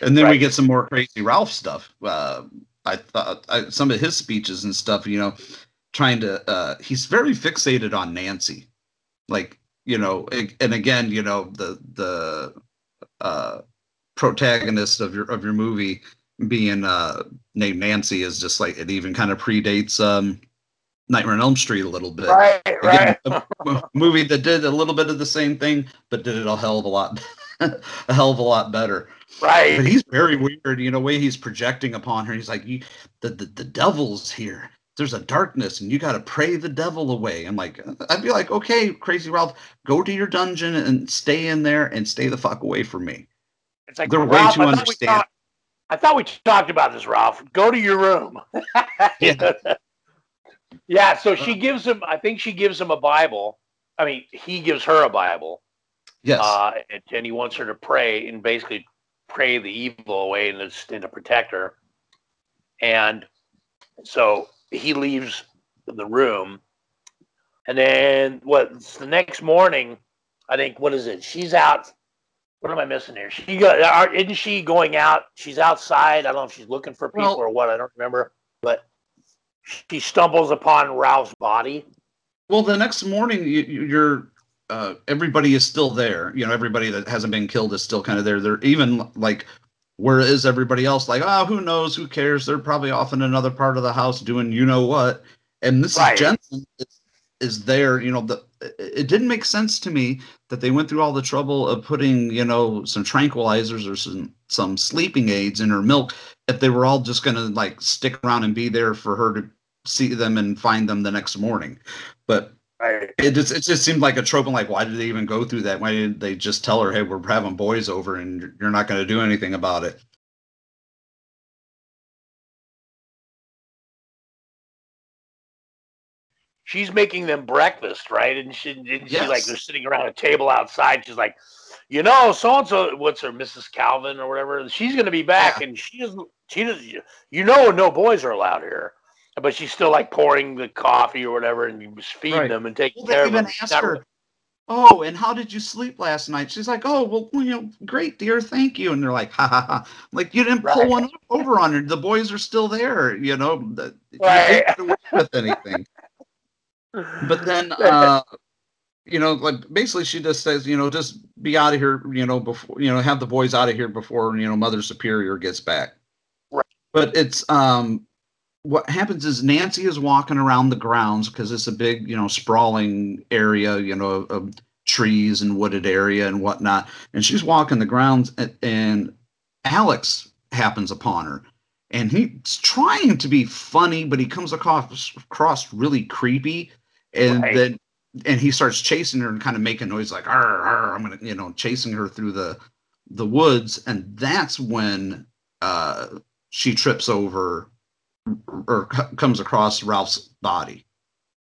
And then we get some more crazy Ralph stuff. Uh, I thought I, some of his speeches and stuff. You know, trying to. Uh, he's very fixated on Nancy, like you know, and again, you know, the the uh, protagonist of your of your movie being uh, named Nancy is just like it even kind of predates um, Nightmare on Elm Street a little bit. Right, Again, right. a movie that did a little bit of the same thing, but did it a hell of a lot, <laughs> a hell of a lot better. Right. But he's very weird, you know, way he's projecting upon her. He's like, you, the, the the devil's here. There's a darkness, and you got to pray the devil away. I'm like, uh, I'd be like, okay, crazy Ralph, go to your dungeon and stay in there and stay the fuck away from me. It's like They're way Ralph, too I thought we understand- I thought we talked about this, Ralph. Go to your room. <laughs> Yeah. Yeah. So she gives him. I think she gives him a Bible. I mean, he gives her a Bible. Yes. Uh, and, and he wants her to pray and basically pray the evil away and, to- and to protect her. And so he leaves the room. And then what? it's the next morning, I think. What is it? She's out. What am I missing here? She got. are- Isn't she going out? She's outside. I don't know if she's looking for people Well- or what. I don't remember. But she stumbles upon Ralph's body. Well, the next morning, you, you're uh, everybody is still there. You know, everybody that hasn't been killed is still kind of there. They're even like, where is everybody else? Like, oh, who knows? Who cares? They're probably off in another part of the house doing you know what. And Mrs. Right. Jensen is, is there. You know, the it- didn't make sense to me that they went through all the trouble of putting you know some tranquilizers or some some sleeping aids in her milk if they were all just gonna like stick around and be there for her to see them and find them the next morning. But Right. it just it just seemed like a trope. I'm like, why did they even go through that? Why didn't they just tell her, hey, we're having boys over and you're- not going to do anything about it? she's making them breakfast, right? And she didn't she like they're sitting around a table outside. She's like, you know, so and so, what's her, Mrs. Calvin or whatever. She's gonna be back, and she doesn't. She doesn't. You know, no boys are allowed here. But she's still like pouring the coffee or whatever, and you just feeding Right. them and taking Well, care they of even them. She's asked her, really- oh, and how did you sleep last night? She's like, oh, well, you know, great, dear, thank you. And they're like, ha ha ha, like you didn't pull Right. one over on her. The boys are still there, you know. the- you Right. didn't with anything. But then, <laughs> uh, you know, like basically she just says, you know, just be out of here, you know, before, you know, have the boys out of here before, you know, Mother Superior gets back. Right. But it's, um, what happens is Nancy is walking around the grounds because it's a big, you know, sprawling area, you know, of, of trees and wooded area and whatnot. And she's walking the grounds and, and Alex happens upon her and he's trying to be funny, but he comes across, across really creepy. And Right. then, and he starts chasing her and kind of making noise like, arr, arr, I'm going to, you know, chasing her through the, the woods. And that's when, uh, she trips over or c- comes across Ralph's body.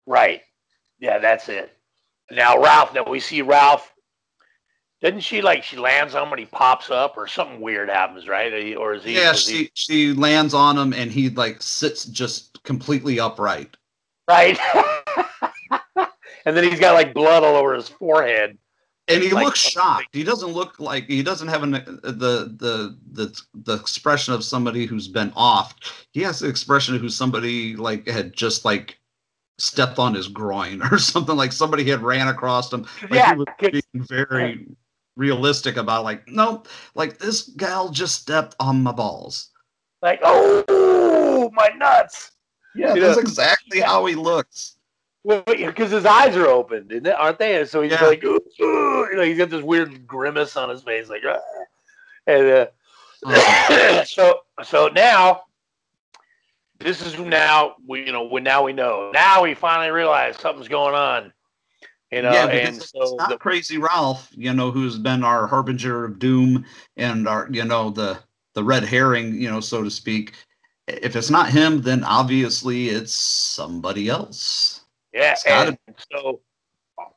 Right. Yeah, that's it. Now Ralph, now we see Ralph. Doesn't she like she lands on him and he pops up or something weird happens, right? Or is he? yeah, is he- she she lands on him and he like sits just completely upright. right. <laughs> and then he's got like blood all over his forehead. And he Like looks uh, shocked. He doesn't look like he doesn't have an, uh, the the the the expression of somebody who's been off. He has the expression of who somebody like had just like stepped on his groin <laughs> or something like somebody had ran across him. Like Yeah, he was being very realistic about like no, like this gal just stepped on my balls. Like, oh my nuts. Yeah, You that's exactly how he looks. Well, because his eyes are open, aren't they? And so he's Yeah. like, ooh, ooh, you know, he's got this weird grimace on his face, like, "Ah." and uh, Uh-huh. <clears throat> so so now this is now we you know when now we know now we finally realize something's going on, you know, yeah, because and it's so not the, crazy Ralph, you know, who's been our harbinger of doom and our, you know, the the red herring, you know, so to speak. If it's not him, then obviously it's somebody else. Yeah, and so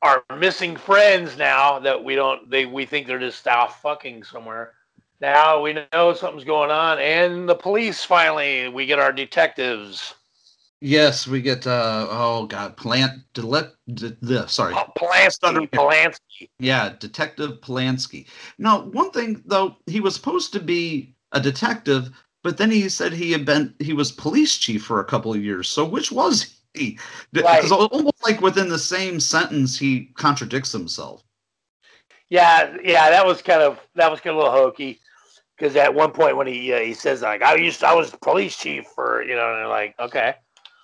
our missing friends now that we don't they we think they're just out fucking somewhere. now we know something's going on, and the police finally we get our detectives. Yes, we get uh oh god, Plant Delet de, de, sorry. Oh, Polanski, Polanski. Yeah, Detective Polanski. Now, one thing though, he was supposed to be a detective, but then he said he had been he was police chief for a couple of years. So which was he? Because Right. almost like within the same sentence he contradicts himself. Yeah, yeah, that was kind of that was kind of a little hokey. Because at one point when he uh, he says like I used I was police chief for you know and they're like okay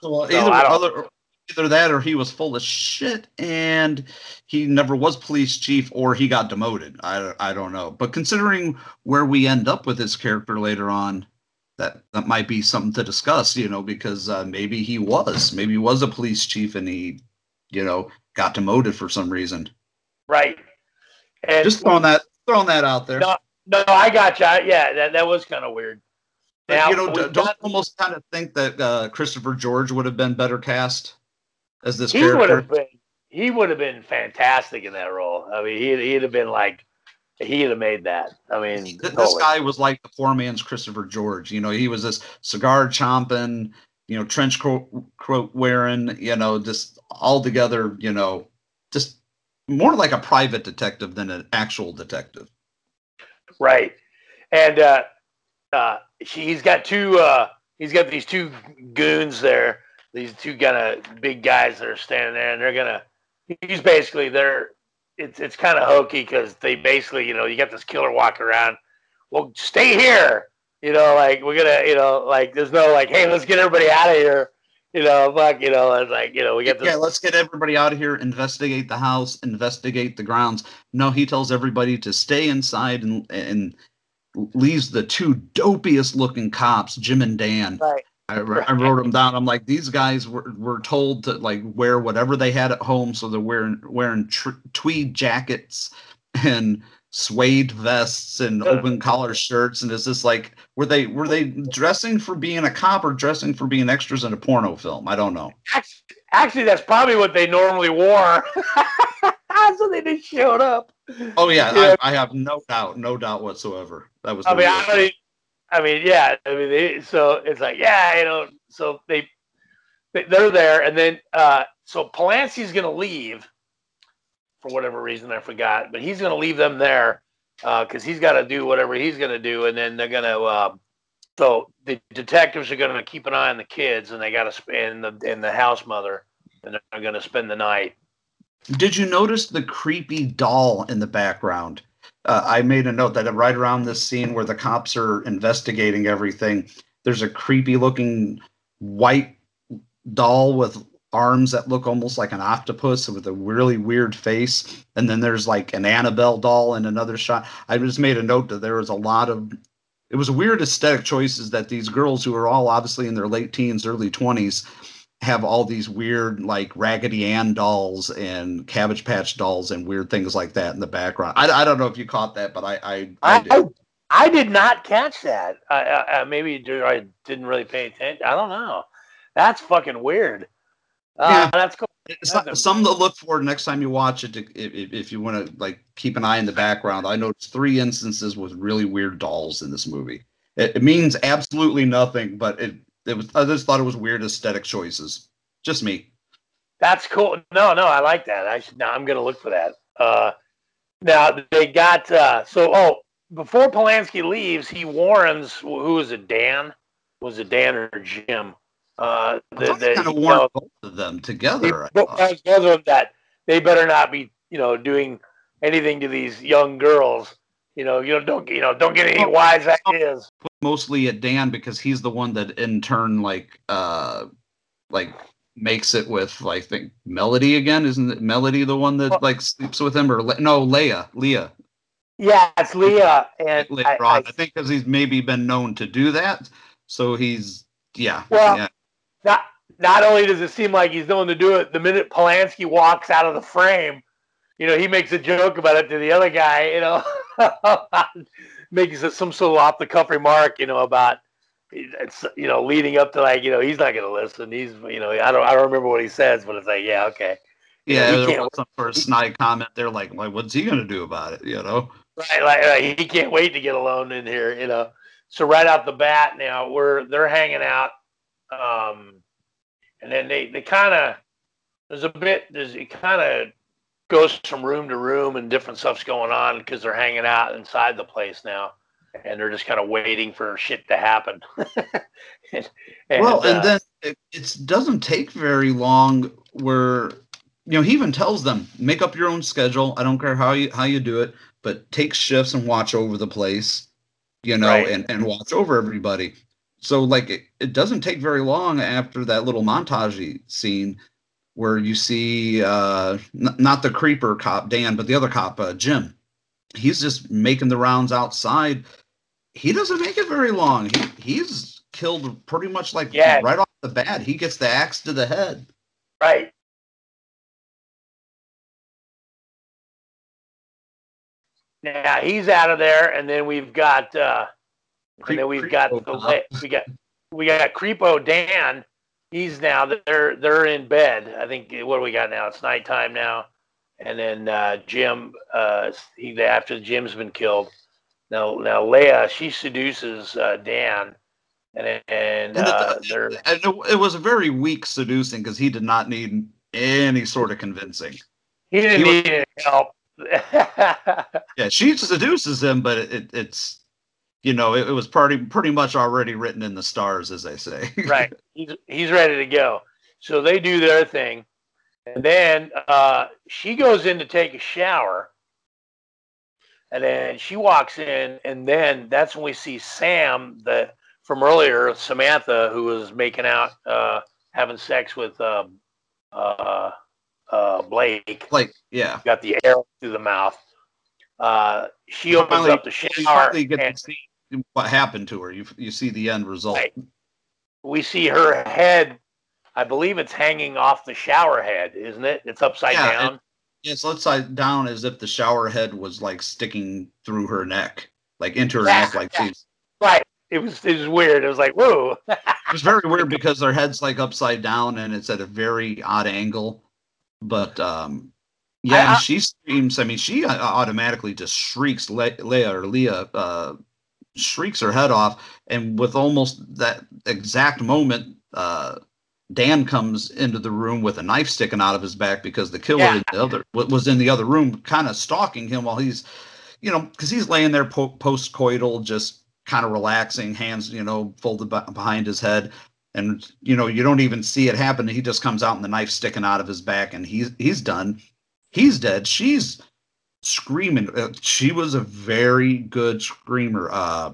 well, So, either other either that or he was full of shit and he never was police chief or he got demoted. I, I don't know. But considering where we end up with his character later on, that that might be something to discuss, you know, because uh, maybe he was, maybe he was a police chief and he, you know, got demoted for some reason. right and Just throwing that throwing that out there. no no I got you yeah that that was kind of weird. But, Now, you know, don't got- almost kind of think that uh, Christopher George would have been better cast as this he would character. have been he would have been fantastic in that role. I mean he'd he'd have been like he'd have made that. I mean Th- this totally. guy was like the poor man's Christopher George. You know, he was this cigar chomping, you know, trench coat, coat wearing, you know, just all together, you know, just more like a private detective than an actual detective. Right. And uh, uh, he's got two. Uh, he's got these two goons there. These two kind of big guys that are standing there, and they're gonna. He's basically they're. It's it's kind of hokey because they basically you know you got this killer walking around. Well, stay here. You know, like we're gonna you know like there's no like hey let's get everybody out of here. You know, fuck. You know, it's like you know we get this. Yeah, let's get everybody out of here, investigate the house, investigate the grounds. No, he tells everybody to stay inside and and leaves the two dopiest looking cops, Jim and Dan. Right. I, I wrote them down. I'm like, these guys were, were told to like wear whatever they had at home, so they're wearing wearing tr- tweed jackets and suede vests and open collar shirts. And is this like, were they were they dressing for being a cop or dressing for being extras in a porno film? I don't know. Actually, actually, that's probably what they normally wore. <laughs> so they just showed up. Oh yeah, Yeah. I, I have no doubt, no doubt whatsoever. That was. I the mean, I, don't thing. I mean, yeah. I mean, they, so it's like, yeah, you know. So they, they they're there, and then uh, so Polanski's gonna leave for whatever reason I forgot, but he's gonna leave them there because he's got to do whatever he's gonna do, and then they're gonna. Uh, so the detectives are gonna keep an eye on the kids, and they got to spend the and the house mother, and they're gonna spend the night. Did you notice the creepy doll in the background? Uh, I made a note that right around this scene where the cops are investigating everything, there's a creepy looking white doll with arms that look almost like an octopus with a really weird face. And then there's like an Annabelle doll in another shot. I just made a note that there was a lot of it was weird aesthetic choices that these girls who are all obviously in their late teens, early 20s have all these weird like Raggedy Ann dolls and Cabbage Patch dolls and weird things like that in the background. I, I don't know if you caught that, but I I, I I, did. I, I did not catch that. I, maybe I didn't really pay attention. I don't know. That's fucking weird. Uh, Yeah. That's cool. It's not, something to look for next time you watch it. To, if, if- if you want to like keep an eye in the background, I noticed three instances with really weird dolls in this movie. It, it means absolutely nothing, but it it was. I just thought it was weird aesthetic choices. Just me. That's cool. No, no, I like that. I should. Now I'm gonna look for that. Uh, now they got uh, so. Oh, before Polanski leaves, he warns who is it? Dan? Was it Dan or Jim? Uh, the, the, kind of warned know, both of them together. I But thought. that's both of them that they better not be, you know, doing anything to these young girls. You know, you know, don't you know, don't get any wise ideas. Mostly at Dan because he's the one that in turn like uh like makes it with like I think Melody again? Isn't it Melody the one that like sleeps with him or Le- no Leia Leah. Yeah, it's Leah, and I, on I- I, think because he's maybe been known to do that. So he's yeah Well, yeah. not not only does it seem like he's known to do it, the minute Polanski walks out of the frame, you know, he makes a joke about it to the other guy, you know, <laughs> <laughs> makes it some sort of off the cuff remark, you know, about it's you know leading up to like you know he's not gonna listen. He's you know I don't I don't remember what he says, but it's like yeah okay, Yeah, he there can't was some sort of snide comment. They're like, like, what's he gonna do about it? You know? Right, like, like, he can't wait to get alone in here, you know. So right out the bat, now we're they're hanging out, um, and then they they kind of there's a bit there's it kind of goes from room to room and different stuff's going on because they're hanging out inside the place now, and they're just kind of waiting for shit to happen. <laughs> and, well, and uh, then it it doesn't take very long where you know he even tells them make up your own schedule. I don't care how you how you do it, but take shifts and watch over the place, you know, Right. and and watch over everybody. So like it, it doesn't take very long after that little montage scene where you see uh n- not the creeper cop Dan, but the other cop uh, Jim. He's just making the rounds outside. He doesn't make it very long. He he's killed pretty much like Yeah. right off the bat. He gets the axe to the head. Right. Now he's out of there, and then we've got uh, and then we've got the we got we got Creepo Dan. He's now they're they're in bed. I think what do we got now? It's nighttime now, and then uh, Jim. Uh, he after Jim's been killed. Now now Leia she seduces uh, Dan, and and uh, they're And it, it was a very weak seducing because he did not need any sort of convincing. he didn't he was- need any help. <laughs> Yeah, she seduces him, but it, it's you know it, it was pretty pretty much already written in the stars, as they say. <laughs> right. He's he's ready to go. So they do their thing, and then uh, she goes in to take a shower, and then she walks in, and then that's when we see Sam, the from earlier, Samantha, who was making out, uh, having sex with uh, uh, uh, Blake. like yeah. Got the arrow through the mouth. Uh, she opens Finally- up the shower, finally get and to see what happened to her. You you see the end result. we see her head. I believe it's hanging off the shower head, isn't it? It's upside Yeah, down. it- It's upside down as if the shower head was like sticking through her neck, like into her Yeah, neck, like yeah. she's. Right. It was it was weird. It was like, whoa. <laughs> It was very weird because their head's like upside down and it's at a very odd angle. But um, yeah, I- I- she screams. I mean, she uh, automatically just shrieks. Le- Leia or Leah uh, shrieks her head off, and with almost that exact moment, uh, Dan comes into the room with a knife sticking out of his back because the killer Yeah. in the other was in the other room, kind of stalking him while he's, you know, because he's laying there po- post-coital, just kind of relaxing, hands, you know, folded be- behind his head, and you know, you don't even see it happen. He just comes out and the knife sticking out of his back, and he's he's done. He's dead. She's screaming. Uh, she was a very good screamer. Uh,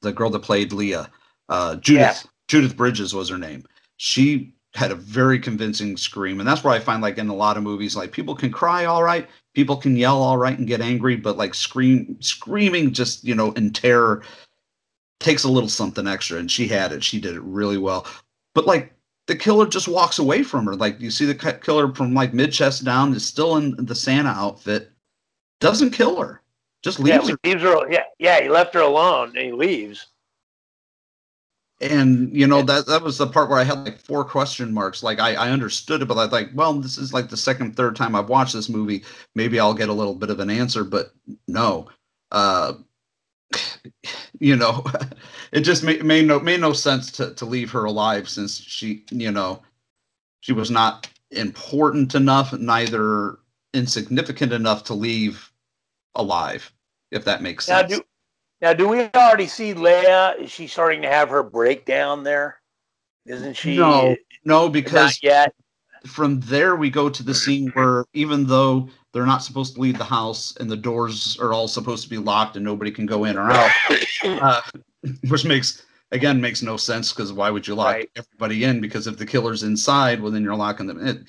the girl that played Leah, uh, Judith Judith Bridges was her name. She had a very convincing scream, and that's where I find like in a lot of movies, like people can cry all right, people can yell all right and get angry, but like scream screaming just you know in terror takes a little something extra, and she had it. She did it really well. But like the killer just walks away from her. Like you see the killer from like mid chest down is still in the Santa outfit, doesn't kill her, just Yeah, leaves her. leaves her. Yeah, yeah. He left her alone and he leaves. and you know that that was the part where I had like four question marks. Like I, I understood it, but I was like, well, this is like the second, third time I've watched this movie. Maybe I'll get a little bit of an answer, but no. Uh, <sighs> you know, <laughs> it just made, made no made no sense to to leave her alive since she, you know, she was not important enough, neither insignificant enough to leave alive. If that makes Now sense. do now do we already see Leia? Is she starting to have her breakdown there? Isn't she? no, no, Not because yet. from there we go to the scene where even though they're not supposed to leave the house and the doors are all supposed to be locked and nobody can go in or out <coughs> uh, which makes again makes no sense because why would you lock Right. everybody in because if the killer's inside well then you're locking them in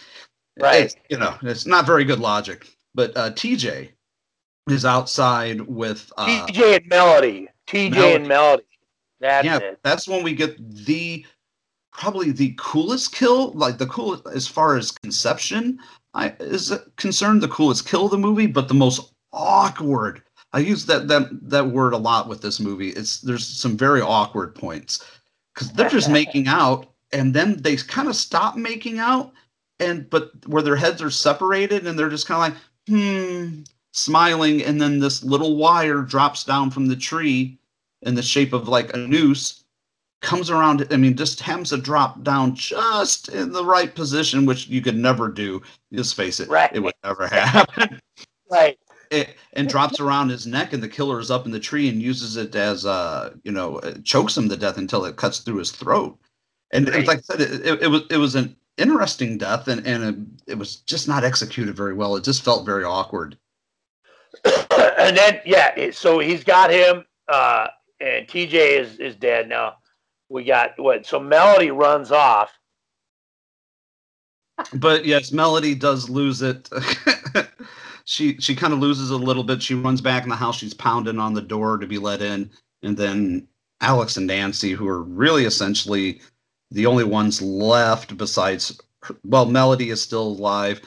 Right. It's, you know it's not very good logic but uh tj is outside with uh TJ and Melody. TJ Melody. and Melody. That's yeah, it. that's when we get the probably the coolest kill, like the coolest as far as conception I, is concerned, the coolest kill of the movie, but the most awkward. I use that that that word a lot with this movie. It's there's some very awkward points because they're just <laughs> making out, and then they kind of stop making out, and but where their heads are separated and they're just kind of like hmm smiling and then this little wire drops down from the tree in the shape of like a noose comes around i mean just happens to drop down just in the right position which you could never do just face it Right. it would never happen <laughs> Right. it, and drops around his neck and the killer is up in the tree and uses it as uh you know chokes him to death until it cuts through his throat and it's Right. like i said it, it, it was it was an interesting death and and it, it was just not executed very well it just felt very awkward <coughs> and then yeah, so he's got him, uh, and TJ is is dead now. We got what? So Melody runs off. but yes melody does lose it <laughs> she she kind of loses a little bit she runs back in the house she's pounding on the door to be let in and then alex and nancy who are really essentially the only ones left besides well melody is still alive.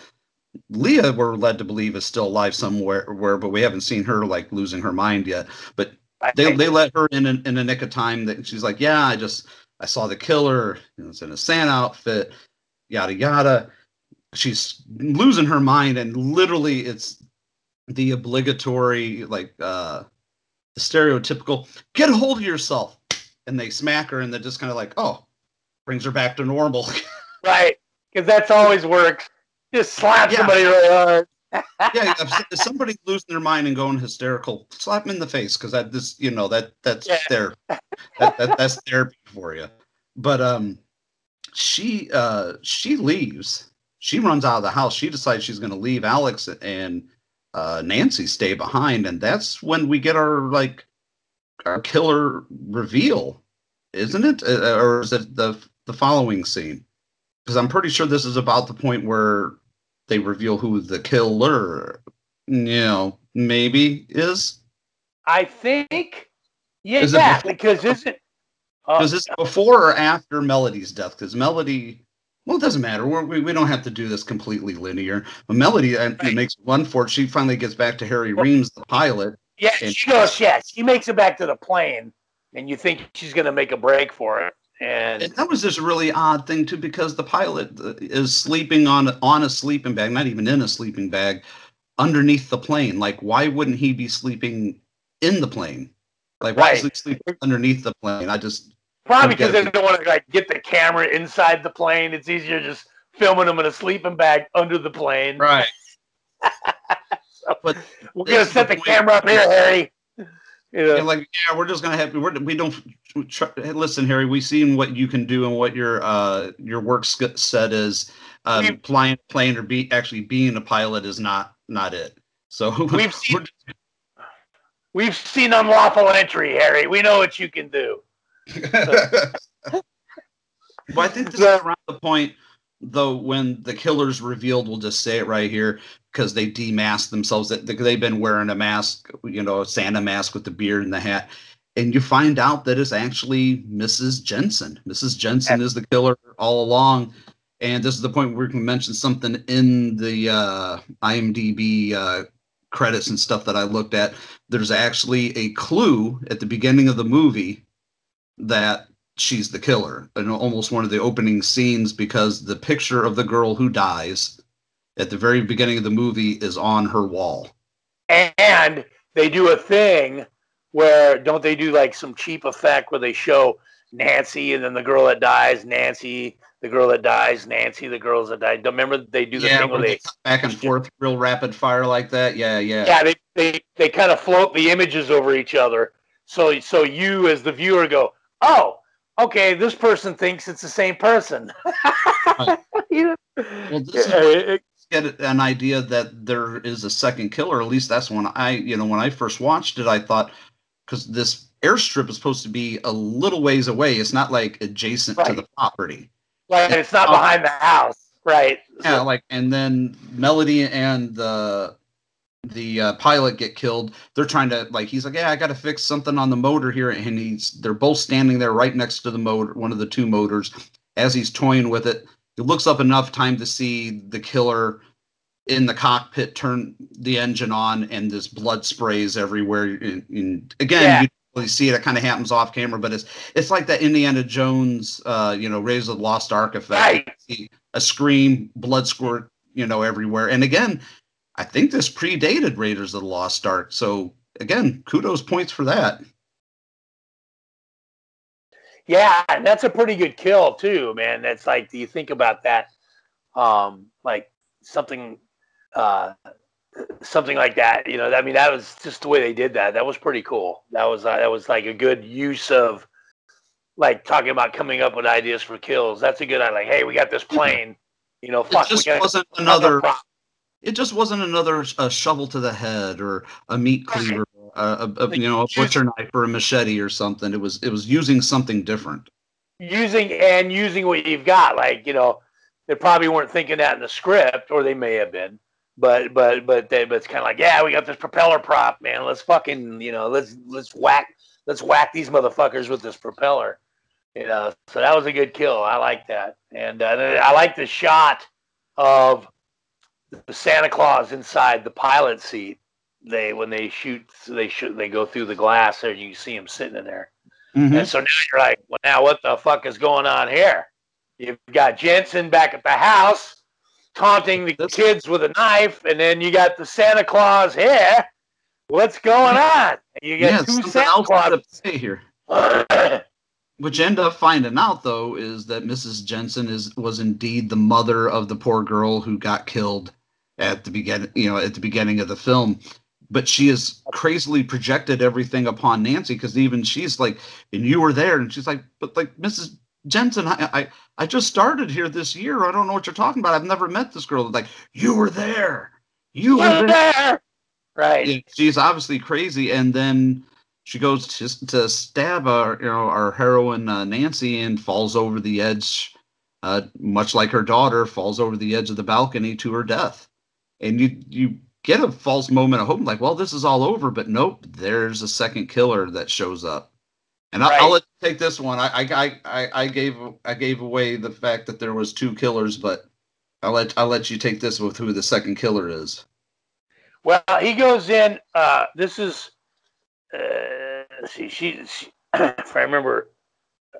Leah we're led to believe is still alive somewhere where but we haven't seen her like losing her mind yet. But they, they let her in, in a nick of time that she's like yeah i just i saw the killer know, it's in a santa outfit yada yada. She's losing her mind and literally it's the obligatory like uh the stereotypical get a hold of yourself and they smack her and they're just kind of like oh brings her back to normal <laughs> Right. Because that's always works. Just slap Yeah. somebody really hard. <laughs> yeah if, somebody's losing their mind and going hysterical slap them in the face because that this you know that that's Yeah. their that, that that's therapy for you but um she uh she leaves she runs out of the house she decides she's going to leave alex and uh nancy stay behind and that's when we get our like our killer reveal isn't it Uh, or is it the the following scene because i'm pretty sure this is about the point where they reveal who the killer you know maybe is I think. Yeah, Is yeah before- because isn't. Uh, Is this before or after Melody's death? Because Melody, well, it doesn't matter. We're, we we don't have to do this completely linear. But Melody uh, it makes one for it. She finally gets back to Harry Reams, the pilot. yeah, she goes. Yeah, she makes it back to the plane, and you think she's gonna make a break for it, and And that was just a really odd thing too, because the pilot uh, is sleeping on on a sleeping bag, not even in a sleeping bag, underneath the plane. Like, why wouldn't he be sleeping in the plane? Like, why is he sleeping underneath the plane? I just probably because they don't want to like get the camera inside the plane. It's easier just filming them in a sleeping bag under the plane. right. <laughs> But we're gonna set the the camera up here, Harry. You know, Yeah, like yeah, we're just gonna have we're, we don't tr- hey, listen, Harry. We've seen what you can do and what your uh your work set is. Um, We've- flying plane or be actually being a pilot is not not it. So <laughs> We've seen we've seen unlawful entry, Harry. We know what you can do. <laughs> But I think this is around the point, though, when the killer's revealed. We'll just say it right here because they demask themselves. That they've been wearing a mask, you know, a Santa mask with the beard and the hat, and you find out that it's actually Mrs. Jensen. Mrs. Jensen is the killer all along. And this is the point where we can mention something in the uh, IMDb uh, credits and stuff that I looked at. There's actually a clue at the beginning of the movie that she's the killer and almost one of the opening scenes because the picture of the girl who dies at the very beginning of the movie is on her wall. And they do a thing where don't they do like some cheap effect where they show Nancy and then the girl that dies, Nancy, the girl that dies, Nancy, the girls that die. Don't remember they do the yeah thing where they back and forth real rapid fire like that? Yeah yeah. Yeah they, they they kind of float the images over each other. So so you as the viewer go oh okay this person thinks it's the same person. <laughs> You know? well this Yeah, is it- get an idea that there is a second killer at least that's when i you know when i first watched it i thought because this airstrip is supposed to be a little ways away. It's not like adjacent to the property. Like it's not behind the house. Right. Yeah, like and then Melody and the the uh, pilot get killed. They're trying to like he's like, yeah, I got to fix something on the motor here, and he's they're both standing there right next to the motor, one of the two motors, as he's toying with it. He looks up enough time to see the killer in the cockpit turn the engine on, and this blood sprays everywhere. And, and again, Yeah. you don't really see it. It kind of happens off camera, but it's it's like that Indiana Jones, uh, you know, Raiders of the Lost Ark effect. Right. A scream, blood squirt, you know, everywhere. And again, I think this predated Raiders of the Lost Ark. So again, kudos points for that. Yeah, and that's a pretty good kill too, man. That's like, do you think about that? Um, like something, uh, something like that. You know, I mean, that was just the way they did that. That was pretty cool. That was uh, that was like a good use of, like talking about coming up with ideas for kills. That's a good idea. Like, hey, we got this plane. You know, fuck, it just wasn't another. It just wasn't another a shovel to the head or a meat cleaver, a, a, a you know a butcher knife or a machete or something. It was it was using something different. using and using what you've got. Like you know, they probably weren't thinking that in the script, or they may have been. But but but they, but it's kind of like, yeah, we got this propeller prop, man. Let's fucking you know, let's let's whack let's whack these motherfuckers with this propeller. You know, so that was a good kill. I like that, and uh, I like the shot of the Santa Claus inside the pilot seat. They when they shoot, they shoot, they go through the glass there. You see him sitting in there. Mm-hmm. And so now you're like, well, now what the fuck is going on here? You've got Jensen back at the house taunting the kids with a knife, and then you got the Santa Claus here. What's going on? You got Yeah, two Santa Claus. here. <laughs> Which end up finding out though is that Mrs. Jensen is was indeed the mother of the poor girl who got killed at the beginning, you know, at the beginning of the film. But she has crazily projected everything upon Nancy because even she's like, and you were there, and she's like, but like Mrs. Jensen, I, I I just started here this year. I don't know what you're talking about. I've never met this girl. Like you were there, you were You're there. there. Right. Yeah, she's obviously crazy, and then she goes to, to stab our, you know, our heroine uh, Nancy and falls over the edge, uh, much like her daughter falls over the edge of the balcony to her death. And you you get a false moment of hope, like, well, this is all over, but nope, there's a second killer that shows up. And I'll, I'll let you take this one. I, I I I gave I gave away the fact that there was two killers, but I'll let I'll let you take this with who the second killer is. Well, he goes in. Uh, this is. Uh, let's see, she, she <clears throat> if I remember,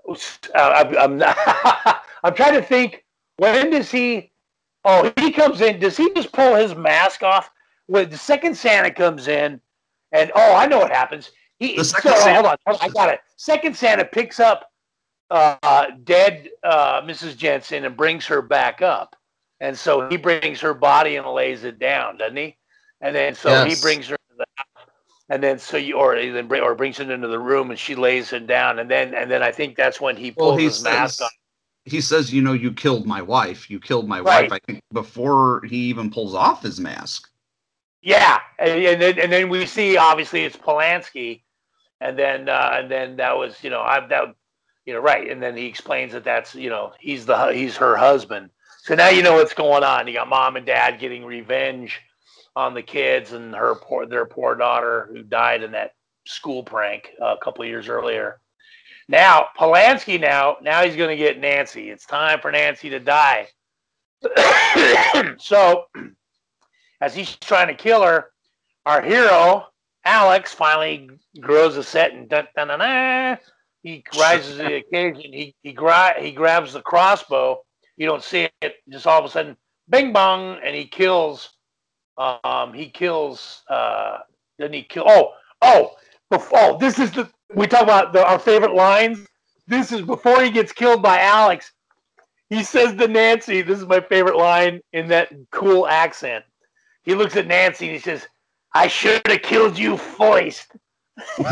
uh, I'm I'm, not, <laughs> I'm trying to think. When does he? Oh, he comes in. Does he just pull his mask off? When the second Santa comes in, and oh, I know what happens. He The so, second Santa- hold on, hold on, I got it. Second Santa picks up uh, dead uh, Mrs. Jensen and brings her back up, and so he brings her body and lays it down, doesn't he? And then so he brings her to the house, and then so you or then bring, or brings her into the room, and she lays it down, and then and then I think that's when he pulls Well, he his mask off. He says, you know, you killed my wife. You killed my Right. wife. I think before he even pulls off his mask. Yeah, and, and then and then we see obviously it's Polanski, and then uh, and then that was you know I that you know right, and then he explains that that's you know he's the he's her husband. So now you know what's going on. You got mom and dad getting revenge on the kids and her poor their poor daughter who died in that school prank uh, a couple of years earlier. Now Polanski now now he's going to get Nancy. It's time for Nancy to die. <coughs> so as he's trying to kill her, our hero Alex finally grows a set and dun, dun, dun, he rises to the occasion. He he, gra- he grabs the crossbow. You don't see it. Just all of a sudden, bing bong, and he kills. Um, he kills. Uh, then he kill. Oh, oh, before, oh, this is the we talk about the, our favorite lines. This is before he gets killed by Alex. He says to Nancy, "This is my favorite line in that cool accent." He looks at Nancy and he says, "I should have killed you first." <laughs>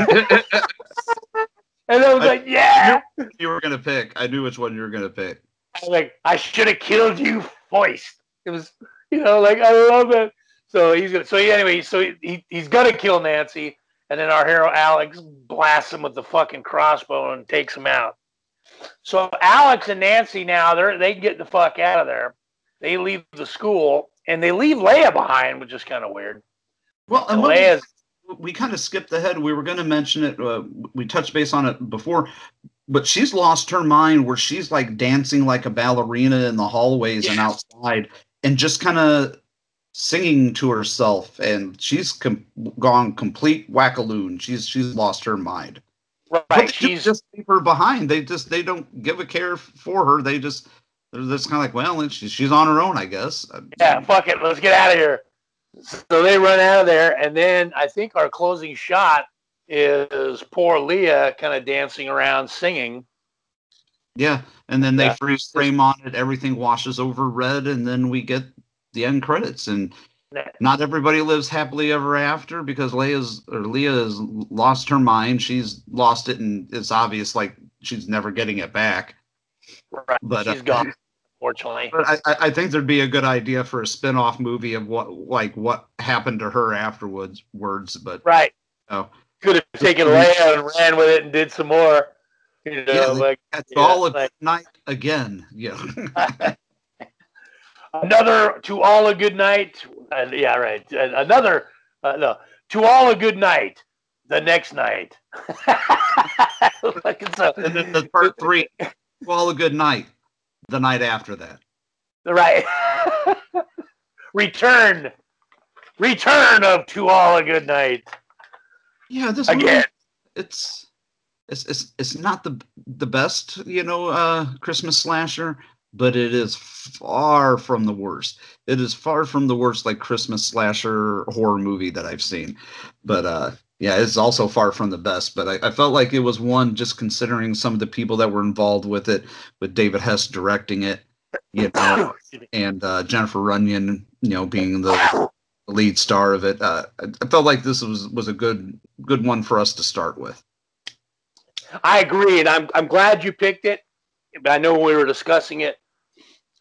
And I was like, "Yeah." You were gonna pick. I knew which one you were gonna pick. I was like, I should have killed you first. It was, you know, like I love it. So he's gonna. So anyway, so he, he he's gonna kill Nancy, and then our hero Alex blasts him with the fucking crossbow and takes him out. So Alex and Nancy now they're they get the fuck out of there. They leave the school and they leave Leia behind, which is kind of weird. Well, and we- Leia's we kind of skipped ahead. We were going to mention it. Uh, we touched base on it before, but she's lost her mind where she's like dancing like a ballerina in the hallways and outside, and just kind of singing to herself. And she's com- gone complete wackaloon. She's she's lost her mind. right. But they She's just leave her behind. They just they don't give a care for her. They just they're just kind of like, well, she's she's on her own, I guess. Uh, yeah, fuck it, let's get out of here. So they run out of there, and then I think our closing shot is poor Leah kind of dancing around singing. Yeah, and then they Yeah. freeze frame on it. Everything washes over red, and then we get the end credits. And not everybody lives happily ever after because Leia's or Leah has lost her mind. She's lost it, and it's obvious like she's never getting it back. Right, But, she's uh, gone, unfortunately. But I, I think there'd be a good idea for a spin-off movie of what like what happened to her afterwards. Words, but Right. Oh, Could have taken Leia and ran with it and did some more. You know, yeah, like that's yeah, all like- night again. Yeah. <laughs> another to all a good night. Uh, yeah, right. Another uh, no to all a good night. The next night. <laughs> Fucking so- and then the part three, well, a good night. The night after that. right. <laughs> Return. Return of to all a good night. Yeah, this Again. movie, it's it's it's it's not the the best, you know, uh Christmas slasher, but it is far from the worst. It is far from the worst like Christmas slasher horror movie that I've seen. But uh yeah, it's also far from the best. But I, I felt like it was one just considering some of the people that were involved with it, with David Hess directing it, you <coughs> know, and uh, Jennifer Runyon, you know, being the lead star of it. Uh, I I felt like this was was a good good one for us to start with. I agree, and I'm I'm glad you picked it. I know when we were discussing it,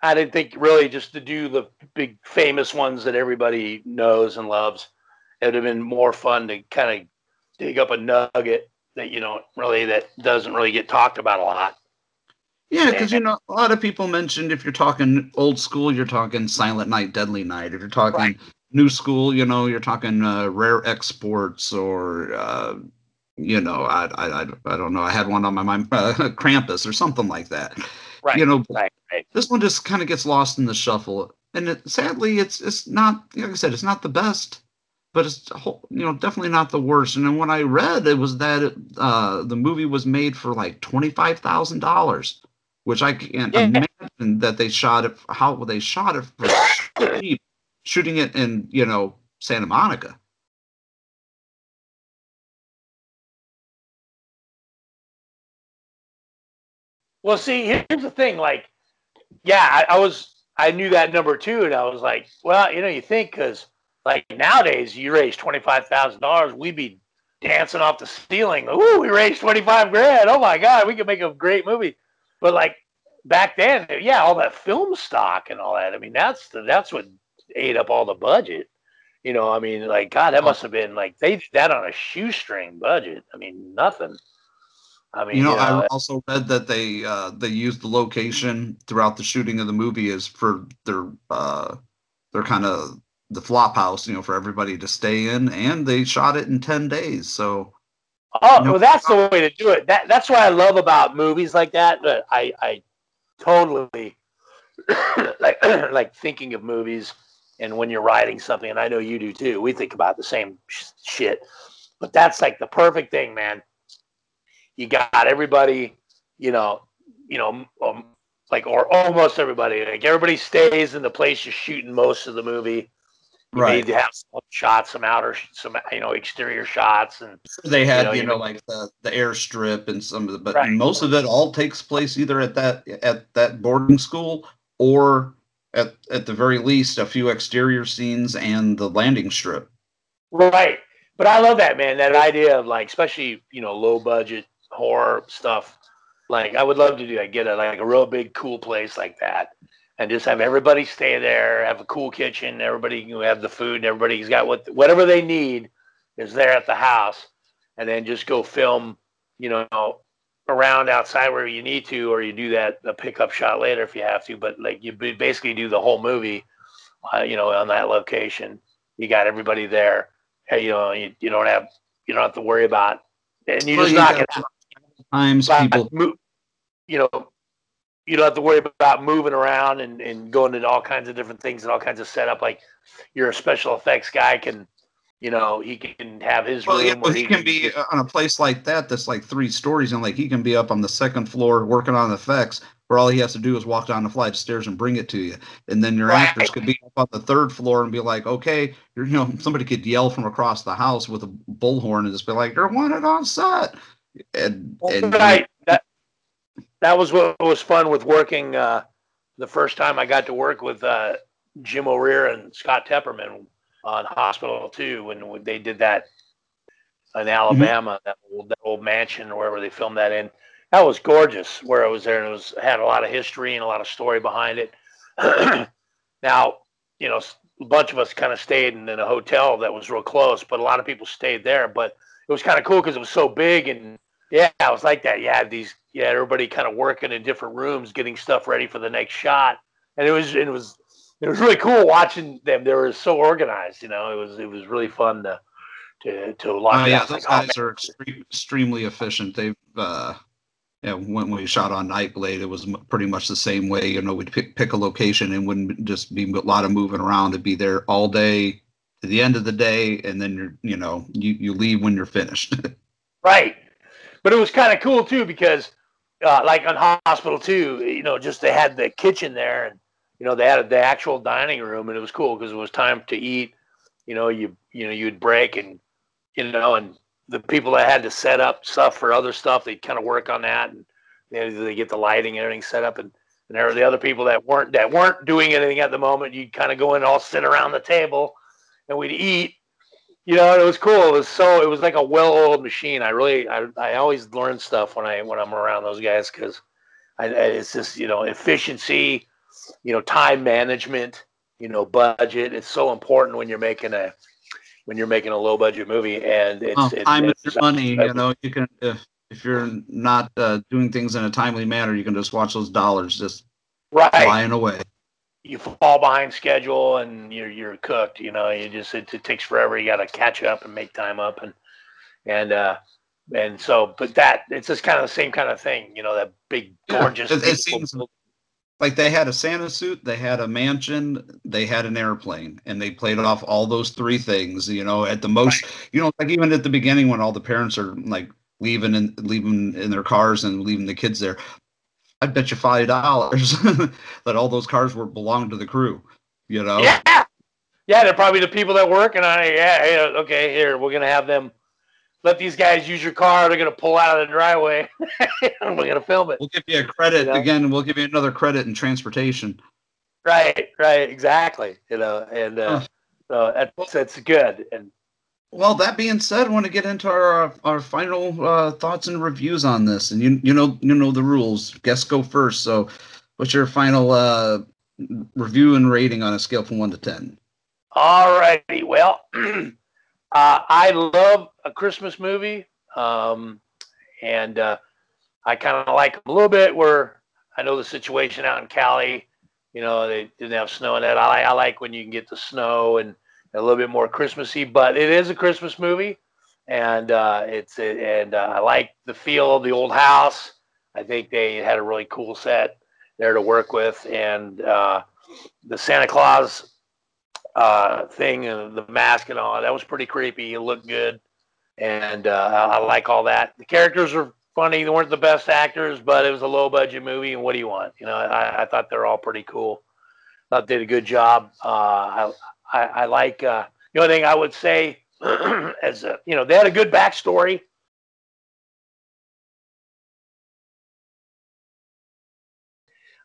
I didn't think really just to do the big famous ones that everybody knows and loves. It would have been more fun to kind of dig up a nugget that you know really that doesn't really get talked about a lot. Yeah, because you know a lot of people mentioned if you're talking old school, you're talking Silent Night, Deadly Night. If you're talking new school, you know, you're talking uh, Rare Exports or uh, you know, I, I I I don't know. I had one on my mind, <laughs> uh, Krampus or something like that. Right. You know, right, right. this one just kind of gets lost in the shuffle, and it, sadly, it's it's not like I said, it's not the best, but it's you know definitely not the worst. And then when I read it was that it, uh, the movie was made for like twenty five thousand dollars, which I can't imagine that they shot it. How they shot it for <coughs> cheap, shooting it in you know Santa Monica. Well, see, here's the thing. Like, yeah, I, I was, I knew that number too, and I was like, well, you know, you think because like nowadays you raise twenty five thousand dollars, we'd be dancing off the ceiling. Ooh, we raised twenty five grand. Oh my god, we could make a great movie. But like back then, yeah, all that film stock and all that. I mean, that's the, that's what ate up all the budget. You know, I mean, like God, that must have been like they did that on a shoestring budget. I mean, nothing. I mean, you know, I also read that they uh, they used the location throughout the shooting of the movie as for their uh, their kind of the flop house, you know, for everybody to stay in, and they shot it in ten days. So Oh, well, that's the way to do it. That that's what I love about movies like that. But I I totally <coughs> like <coughs> like thinking of movies, and when you're writing something, and I know you do too. We think about the same sh- shit, but that's like the perfect thing, man. You got everybody, you know, you know, um, like or almost everybody. Like everybody stays in the place you're shooting most of the movie. You Right. need to have some shots, some outer, some you know, exterior shots, and they had you know, you like the the airstrip and some of the but Right. most of it all takes place either at that at that boarding school or at at the very least a few exterior scenes and the landing strip. Right. But I love that, man. That idea of like, especially, you know, low budget horror stuff. Like, I would love to do that. Get a like a real big, cool place like that, and just have everybody stay there. Have a cool kitchen. Everybody can have the food. And everybody's got what whatever they need is there at the house, and then just go film. You know, around outside where you need to, or you do that the pickup shot later if you have to. But like, you basically do the whole movie. Uh, you know, on that location, you got everybody there hey, you know, you, you don't have you don't have to worry about, and you Well, just knock it out. Times But people mo- you know, you don't have to worry about moving around and, and going into all kinds of different things and all kinds of setup. Like you're a special effects guy, can you know he can have his Well, room yeah, where well, he can be uh, on a place like that that's like three stories, and like he can be up on the second floor working on effects where all he has to do is walk down the flight of stairs and bring it to you. And then your Right. actors could be up on the third floor and be like, okay, you're, you know, somebody could yell from across the house with a bullhorn and just be like, you're wanted on set. And, and right. That that was what was fun with working. Uh, the first time I got to work with uh, Jim O'Rear and Scott Tepperman on Hospital Two when they did that in Alabama, that, old, that old mansion or wherever they filmed that in. That was gorgeous. Where I was there, and it was had a lot of history and a lot of story behind it. <clears throat> now, you know, a bunch of us kind of stayed in, in a hotel that was real close, but a lot of people stayed there. But it was kind of cool because it was so big and yeah, it was like that. You had these, yeah, everybody kind of working in different rooms, getting stuff ready for the next shot, and it was, it was, it was really cool watching them. They were so organized, you know. It was, it was really fun to, to, to Oh watch. yeah, those Like, oh, guys are extreme, extremely efficient. They've, uh, yeah, when we shot on Nightblade, it was m- pretty much the same way. You know, we'd pick, pick a location and wouldn't just be a lot of moving around. It'd be there all day to the end of the day, and then you're, you know, you you leave when you're finished. <laughs> Right. But it was kind of cool too because, uh, like on Hospital Two, you know, just they had the kitchen there, and you know they had the actual dining room, and it was cool because it was time to eat. You know, you you know you'd break, and you know, and the people that had to set up stuff for other stuff, they'd kind of work on that, and they they get the lighting and everything set up, and and there were the other people that weren't that weren't doing anything at the moment. You'd kind of go in and all sit around the table, and we'd eat, you know, it was cool. It was so it was like a well-oiled machine. I really, I, I always learn stuff when I when I'm around those guys because it's just you know efficiency, you know, time management, you know, budget. It's so important when you're making a when you're making a low-budget movie, and it's, Well, it's time is it's- your money. You know, you can if if you're not uh, doing things in a timely manner, you can just watch those dollars just right. flying away. You fall behind schedule and you're you're cooked. You know, you just it, it takes forever. You got to catch up and make time up and and uh and so, but that it's just kind of the same kind of thing. You know, that big Yeah, gorgeous. it- it seems- Like they had a Santa suit, they had a mansion, they had an airplane, and they played off all those three things. You know, at the most, you know, like even at the beginning when all the parents are like leaving and leaving in their cars and leaving the kids there, I bet you five dollars <laughs> that all those cars were belonged to the crew. You know, Yeah, yeah, they're probably the people that work and I Yeah, yeah, okay, here we're gonna have them. Let these guys use your car. They're gonna pull out of the driveway. <laughs> and we're gonna film it. we'll give you a credit You know? again. We'll give you another credit in transportation. Right, right, exactly. You know, and uh, Huh. so that's that's good. And Well, that being said, I want to get into our our final uh, thoughts and reviews on this. And you you know you know the rules. Guests go first. So, what's your final uh, review and rating on a scale from one to ten? All righty. Well, <clears throat> uh, I love a Christmas movie, um, and uh, I kind of like 'em a little bit. Where I know the situation out in Cali, you know, they didn't have snow in that. I, I like when you can get the snow and a little bit more Christmassy. But it is a Christmas movie, and uh, it's and uh, I like the feel of the old house. I think they had a really cool set there to work with, and uh, the Santa Claus uh, thing and the mask and all that was pretty creepy. It looked good, and uh, I like all that. The characters are funny. They weren't the best actors, but it was a low budget movie. And what do you want? You know, I, I thought they're all pretty cool. Thought they did a good job. Uh, I I like uh, the only thing I would say <clears throat> as a, you know they had a good backstory.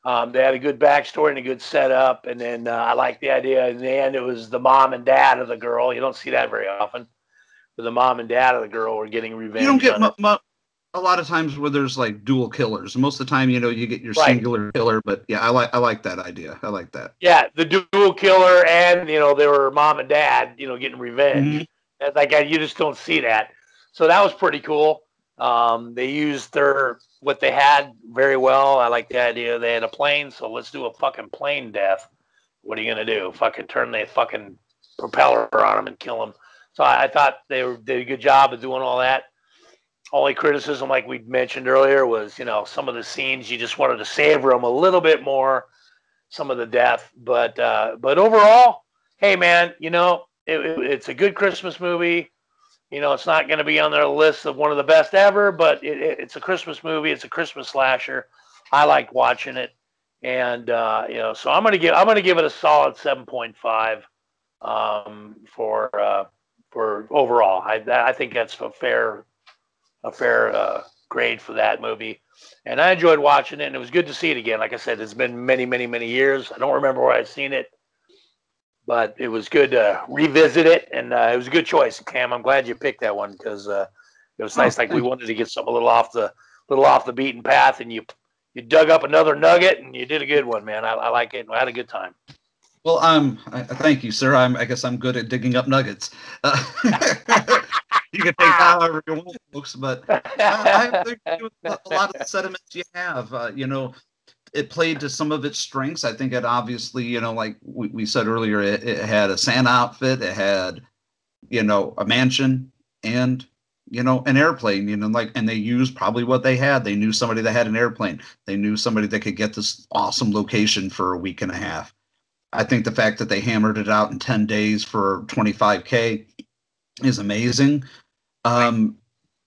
Um, they had a good backstory and a good setup, and then uh, I like the idea. In the end, it was the mom and dad of the girl. You don't see that very often, but the mom and dad of the girl were getting revenge. You don't get her. mu- a lot of times where there's like dual killers. Most of the time, you know, you get your Right. singular killer. But yeah, I like I like that idea. I like that. Yeah, the dual killer, and you know they were mom and dad, you know, getting revenge. Mhm. That's like you just don't see that. So that was pretty cool. Um, they used their what they had very well. I like the idea they had a plane, so let's do a fucking plane death. What are you gonna do? Fucking turn the fucking propeller on them and kill them. So I, I thought they were, did a good job of doing all that. Only criticism, like we mentioned earlier, was you know some of the scenes you just wanted to savor them a little bit more. Some of the death, but uh, but overall, hey man, you know it, it- it's a good Christmas movie. You know, it's not going to be on their list of one of the best ever, but it, it, it's a Christmas movie. It's a Christmas slasher. I liked watching it, and uh, you know, so I'm gonna give I'm gonna give it a solid seven point five um, for uh, for overall. I I think that's a fair a fair uh, grade for that movie, and I enjoyed watching it, and it was good to see it again. Like I said, it's been many many many years. I don't remember where I'd seen it, but it was good to revisit it, and uh, it was a good choice, Cam. I'm glad you picked that one because uh, it was nice. Oh, like we wanted to get something a little off the little off the beaten path, and you you dug up another nugget, and you did a good one, man. I, I like it. I had a good time. Well, um, I, thank you, sir. I'm, I guess I'm good at digging up nuggets. Uh, <laughs> <laughs> you can take that however you want, folks, but I, I <laughs> with a lot of the sentiments you have. Uh, you know, it played to some of its strengths. I think it obviously, you know, like we, we said earlier, it, it had a Santa outfit, it had, you know, a mansion, and you know, an airplane, you know, like, and they used probably what they had. They knew somebody that had an airplane. They knew somebody that could get this awesome location for a week and a half. I think the fact that they hammered it out in 10 days for 25K is amazing. Um,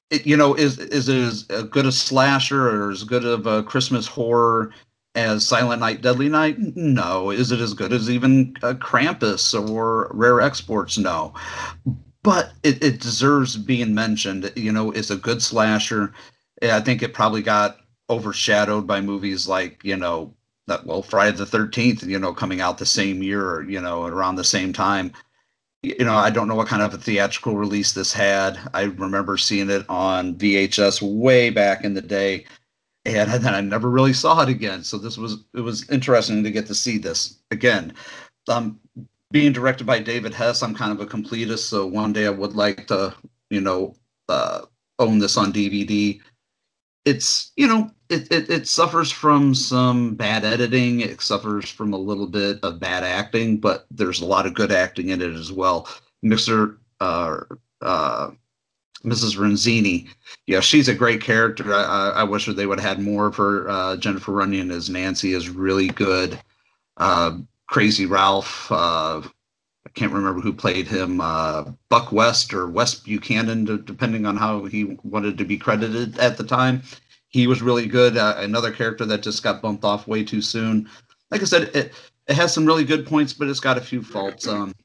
it, you know, is, is it as good a slasher or as good of a Christmas horror as Silent Night, Deadly Night? No. Is it as good as even uh, Krampus or Rare Exports? No. But it, it deserves being mentioned. You know, it's a good slasher. I think it probably got overshadowed by movies like, you know, that well friday the 13th you know coming out the same year or you know around the same time you know i don't know what kind of a theatrical release this had. I remember seeing it on vhs way back in the day and then i never really saw it again. So this was it was interesting to get to see this again. Um being directed by david hess i'm kind of a completist so one day i would like to you know uh own this on dvd it's you know it, it, it suffers from some bad editing it suffers from a little bit of bad acting but there's a lot of good acting in it as well. Mr uh, uh, mrs renzini yeah she's a great character. I, I wish they would have had more of her. Uh, jennifer runyon as nancy is really good. Uh, crazy ralph uh, I can't remember who played him, uh, Buck West or West Buchanan, depending on how he wanted to be credited at the time. He was really good. Uh, another character that just got bumped off way too soon. Like I said, it, it has some really good points, but it's got a few faults. Um,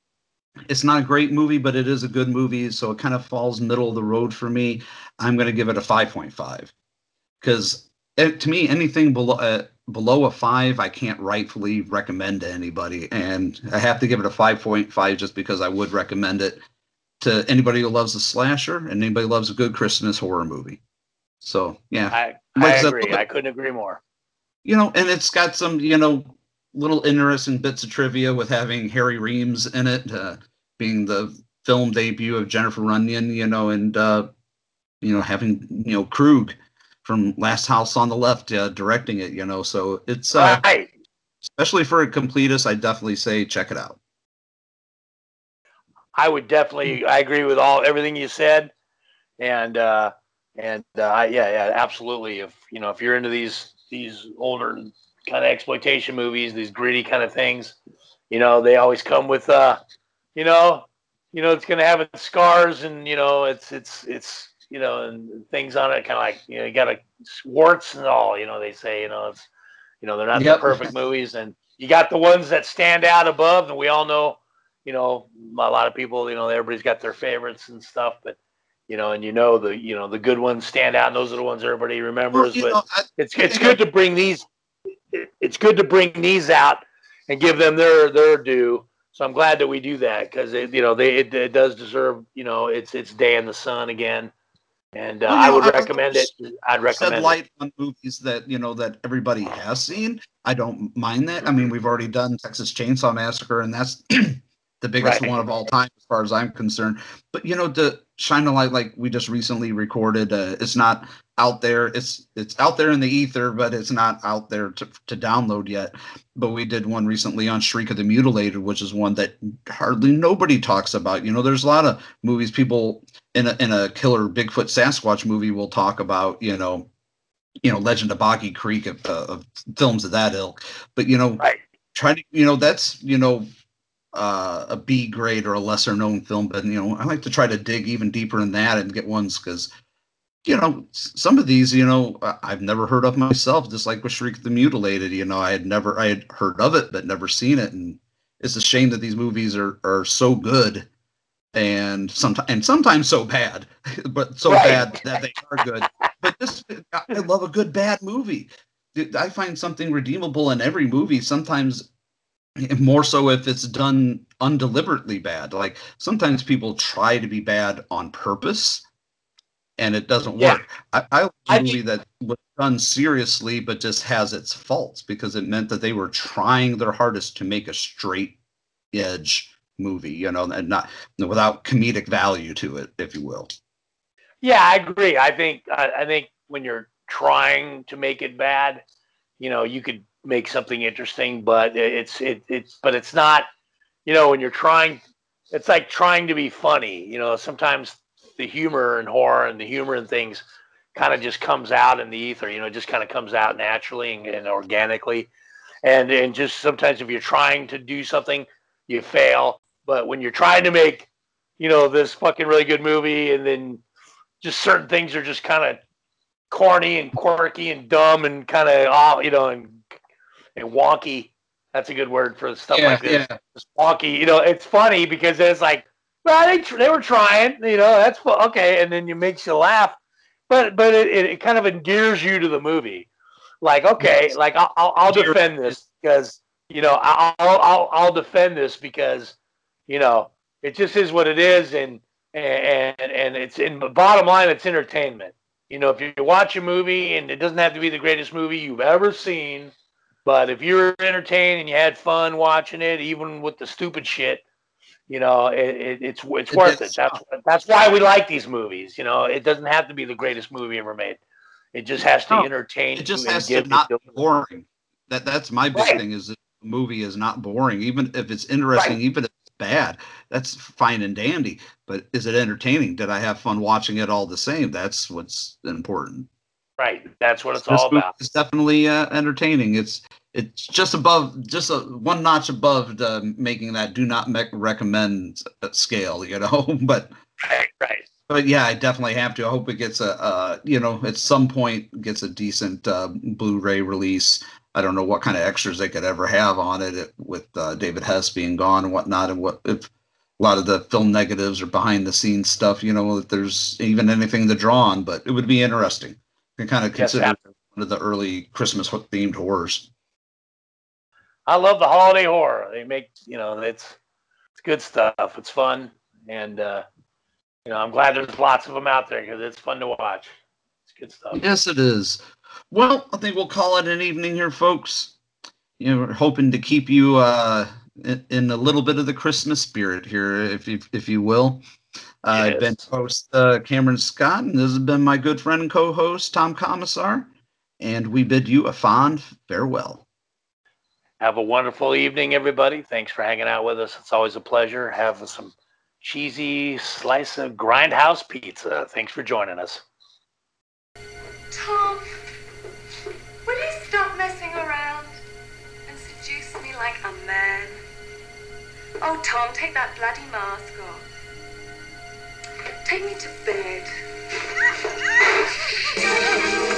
it's not a great movie, but it is a good movie, so it kind of falls middle of the road for me. I'm going to give it a 5.5 because to me, anything below uh, below a five, I can't rightfully recommend to anybody, and I have to give it a five point five just because I would recommend it to anybody who loves a slasher and anybody who loves a good Christmas horror movie. So yeah, I, I agree. Said, I couldn't agree more. You know, and it's got some you know little interesting bits of trivia with having Harry Reams in it, uh, being the film debut of Jennifer Runyon. You know, and uh, you know having you know Krug from Last House on the Left uh, directing it. You know, so it's uh, right. especially for a completist. I definitely say check it out. I would definitely. I agree with all everything you said, and uh, and uh, yeah, yeah, absolutely. If you know, if you're into these these older kind of exploitation movies, these gritty kind of things, you know, they always come with uh, you know, you know, it's gonna have its scars, and you know, it's it's it's you know, and things on it, kind of like you know, you got a warts and all. You know, they say, you know, it's you know, they're not yep. the perfect movies, and you got the ones that stand out above, and we all know, you know, a lot of people, you know, everybody's got their favorites and stuff, but you know, and you know the you know the good ones stand out, and those are the ones everybody remembers. Well, but know, I, it's it's good to bring these. It's good to bring these out and give them their their due. So I'm glad that we do that because it you know they it, it, does deserve you know it's it's day in the sun again and uh, well, I would know, recommend I it. I'd recommend shed light it. on movies that you know that everybody has seen. I don't mind that. I mean, we've already done Texas Chainsaw Massacre, and that's <clears throat> the biggest right. one of all time as far as I'm concerned. But you know, to shine a light like we just recently recorded, uh, it's not out there. It's it's out there in the ether, but it's not out there to to download yet. But we did one recently on Shriek of the Mutilated, which is one that hardly nobody talks about. You know, there's a lot of movies people in a in a killer Bigfoot Sasquatch movie we'll talk about. You know, you know, Legend of Boggy Creek of, uh, of films of that ilk. But you know, right. trying to you know that's you know uh, a B grade or a lesser known film, but you know I like to try to dig even deeper in that and get ones because you know, some of these, you know, I've never heard of myself, just like with Shriek the Mutilated. You know, I had never, I had heard of it, but never seen it. And it's a shame that these movies are, are so good and sometimes, and sometimes so bad, <laughs> but so right. bad that they are good. but this, I love a good bad movie. I find something redeemable in every movie. Sometimes more so if it's done undeliberately bad. Like sometimes people try to be bad on purpose and it doesn't yeah. work. I, I like a movie that was done seriously but just has its faults because it meant that they were trying their hardest to make a straight edge movie, you know, and not without comedic value to it, if you will. Yeah, I agree. I think I, I think when you're trying to make it bad, you know, you could make something interesting, but it's it it's but it's not, you know, when you're trying it's like trying to be funny. You know, sometimes the humor and horror and the humor and things kind of just comes out in the ether. You know, it just kind of comes out naturally and, and, organically. And and just sometimes if you're trying to do something, you fail. But when you're trying to make, you know, this fucking really good movie, and then just certain things are just kind of corny and quirky and dumb and kind of all, ah, you know, and and wonky. That's a good word for stuff yeah, like this. Yeah. Just wonky. You know, it's funny because it's like well, they they were trying, you know. That's okay, and then it makes you laugh, but but it, it, it kind of endears you to the movie. Like okay, like I'll I'll, I'll defend this because you know I'll, I'll I'll defend this because you know it just is what it is, and and and it's in the bottom line, it's entertainment. You know, if you watch a movie and it doesn't have to be the greatest movie you've ever seen, but if you're entertained and you had fun watching it, even with the stupid shit, you know, it, it, it's it's worth it. That's that's why we like these movies. You know, it doesn't have to be the greatest movie ever made. It just has to no, entertain. It just has to not be boring. That that's my big right. thing is that the movie is not boring, even if it's interesting, right. even if bad. That's fine and dandy. But is it entertaining? Did I have fun watching it all the same? That's what's important. Right. That's what it's this all about. It's definitely uh, entertaining. It's it's just above, just a, one notch above the, making that do not me- recommend scale, you know. <laughs> but right, right. But yeah, I definitely have to. I hope it gets a, uh, you know, at some point gets a decent uh, Blu-ray release. I don't know what kind of extras they could ever have on it with uh, David Hess being gone and whatnot, and what if a lot of the film negatives or behind the scenes stuff. You know, if there's even anything to draw on, but it would be interesting. You kind of consider yes, one of the early Christmas themed horrors. I love the holiday horror. They make you know it's it's good stuff. It's fun, and uh, you know I'm glad there's lots of them out there because it's fun to watch. It's good stuff. Yes, it is. Well, I think we'll call it an evening here, folks. You know, we're hoping to keep you uh, in, in, a little bit of the Christmas spirit here, if you if you will. Uh, yes. I've been host uh, Cameron Scott, and this has been my good friend and co-host Tom Commissar, and we bid you a fond farewell. Have a wonderful evening, everybody. Thanks for hanging out with us. It's always a pleasure. Have some cheesy slice of grindhouse pizza. Thanks for joining us. Tom, will you stop messing around and seduce me like a man. Oh, Tom, take that bloody mask off. Take me to bed. <laughs>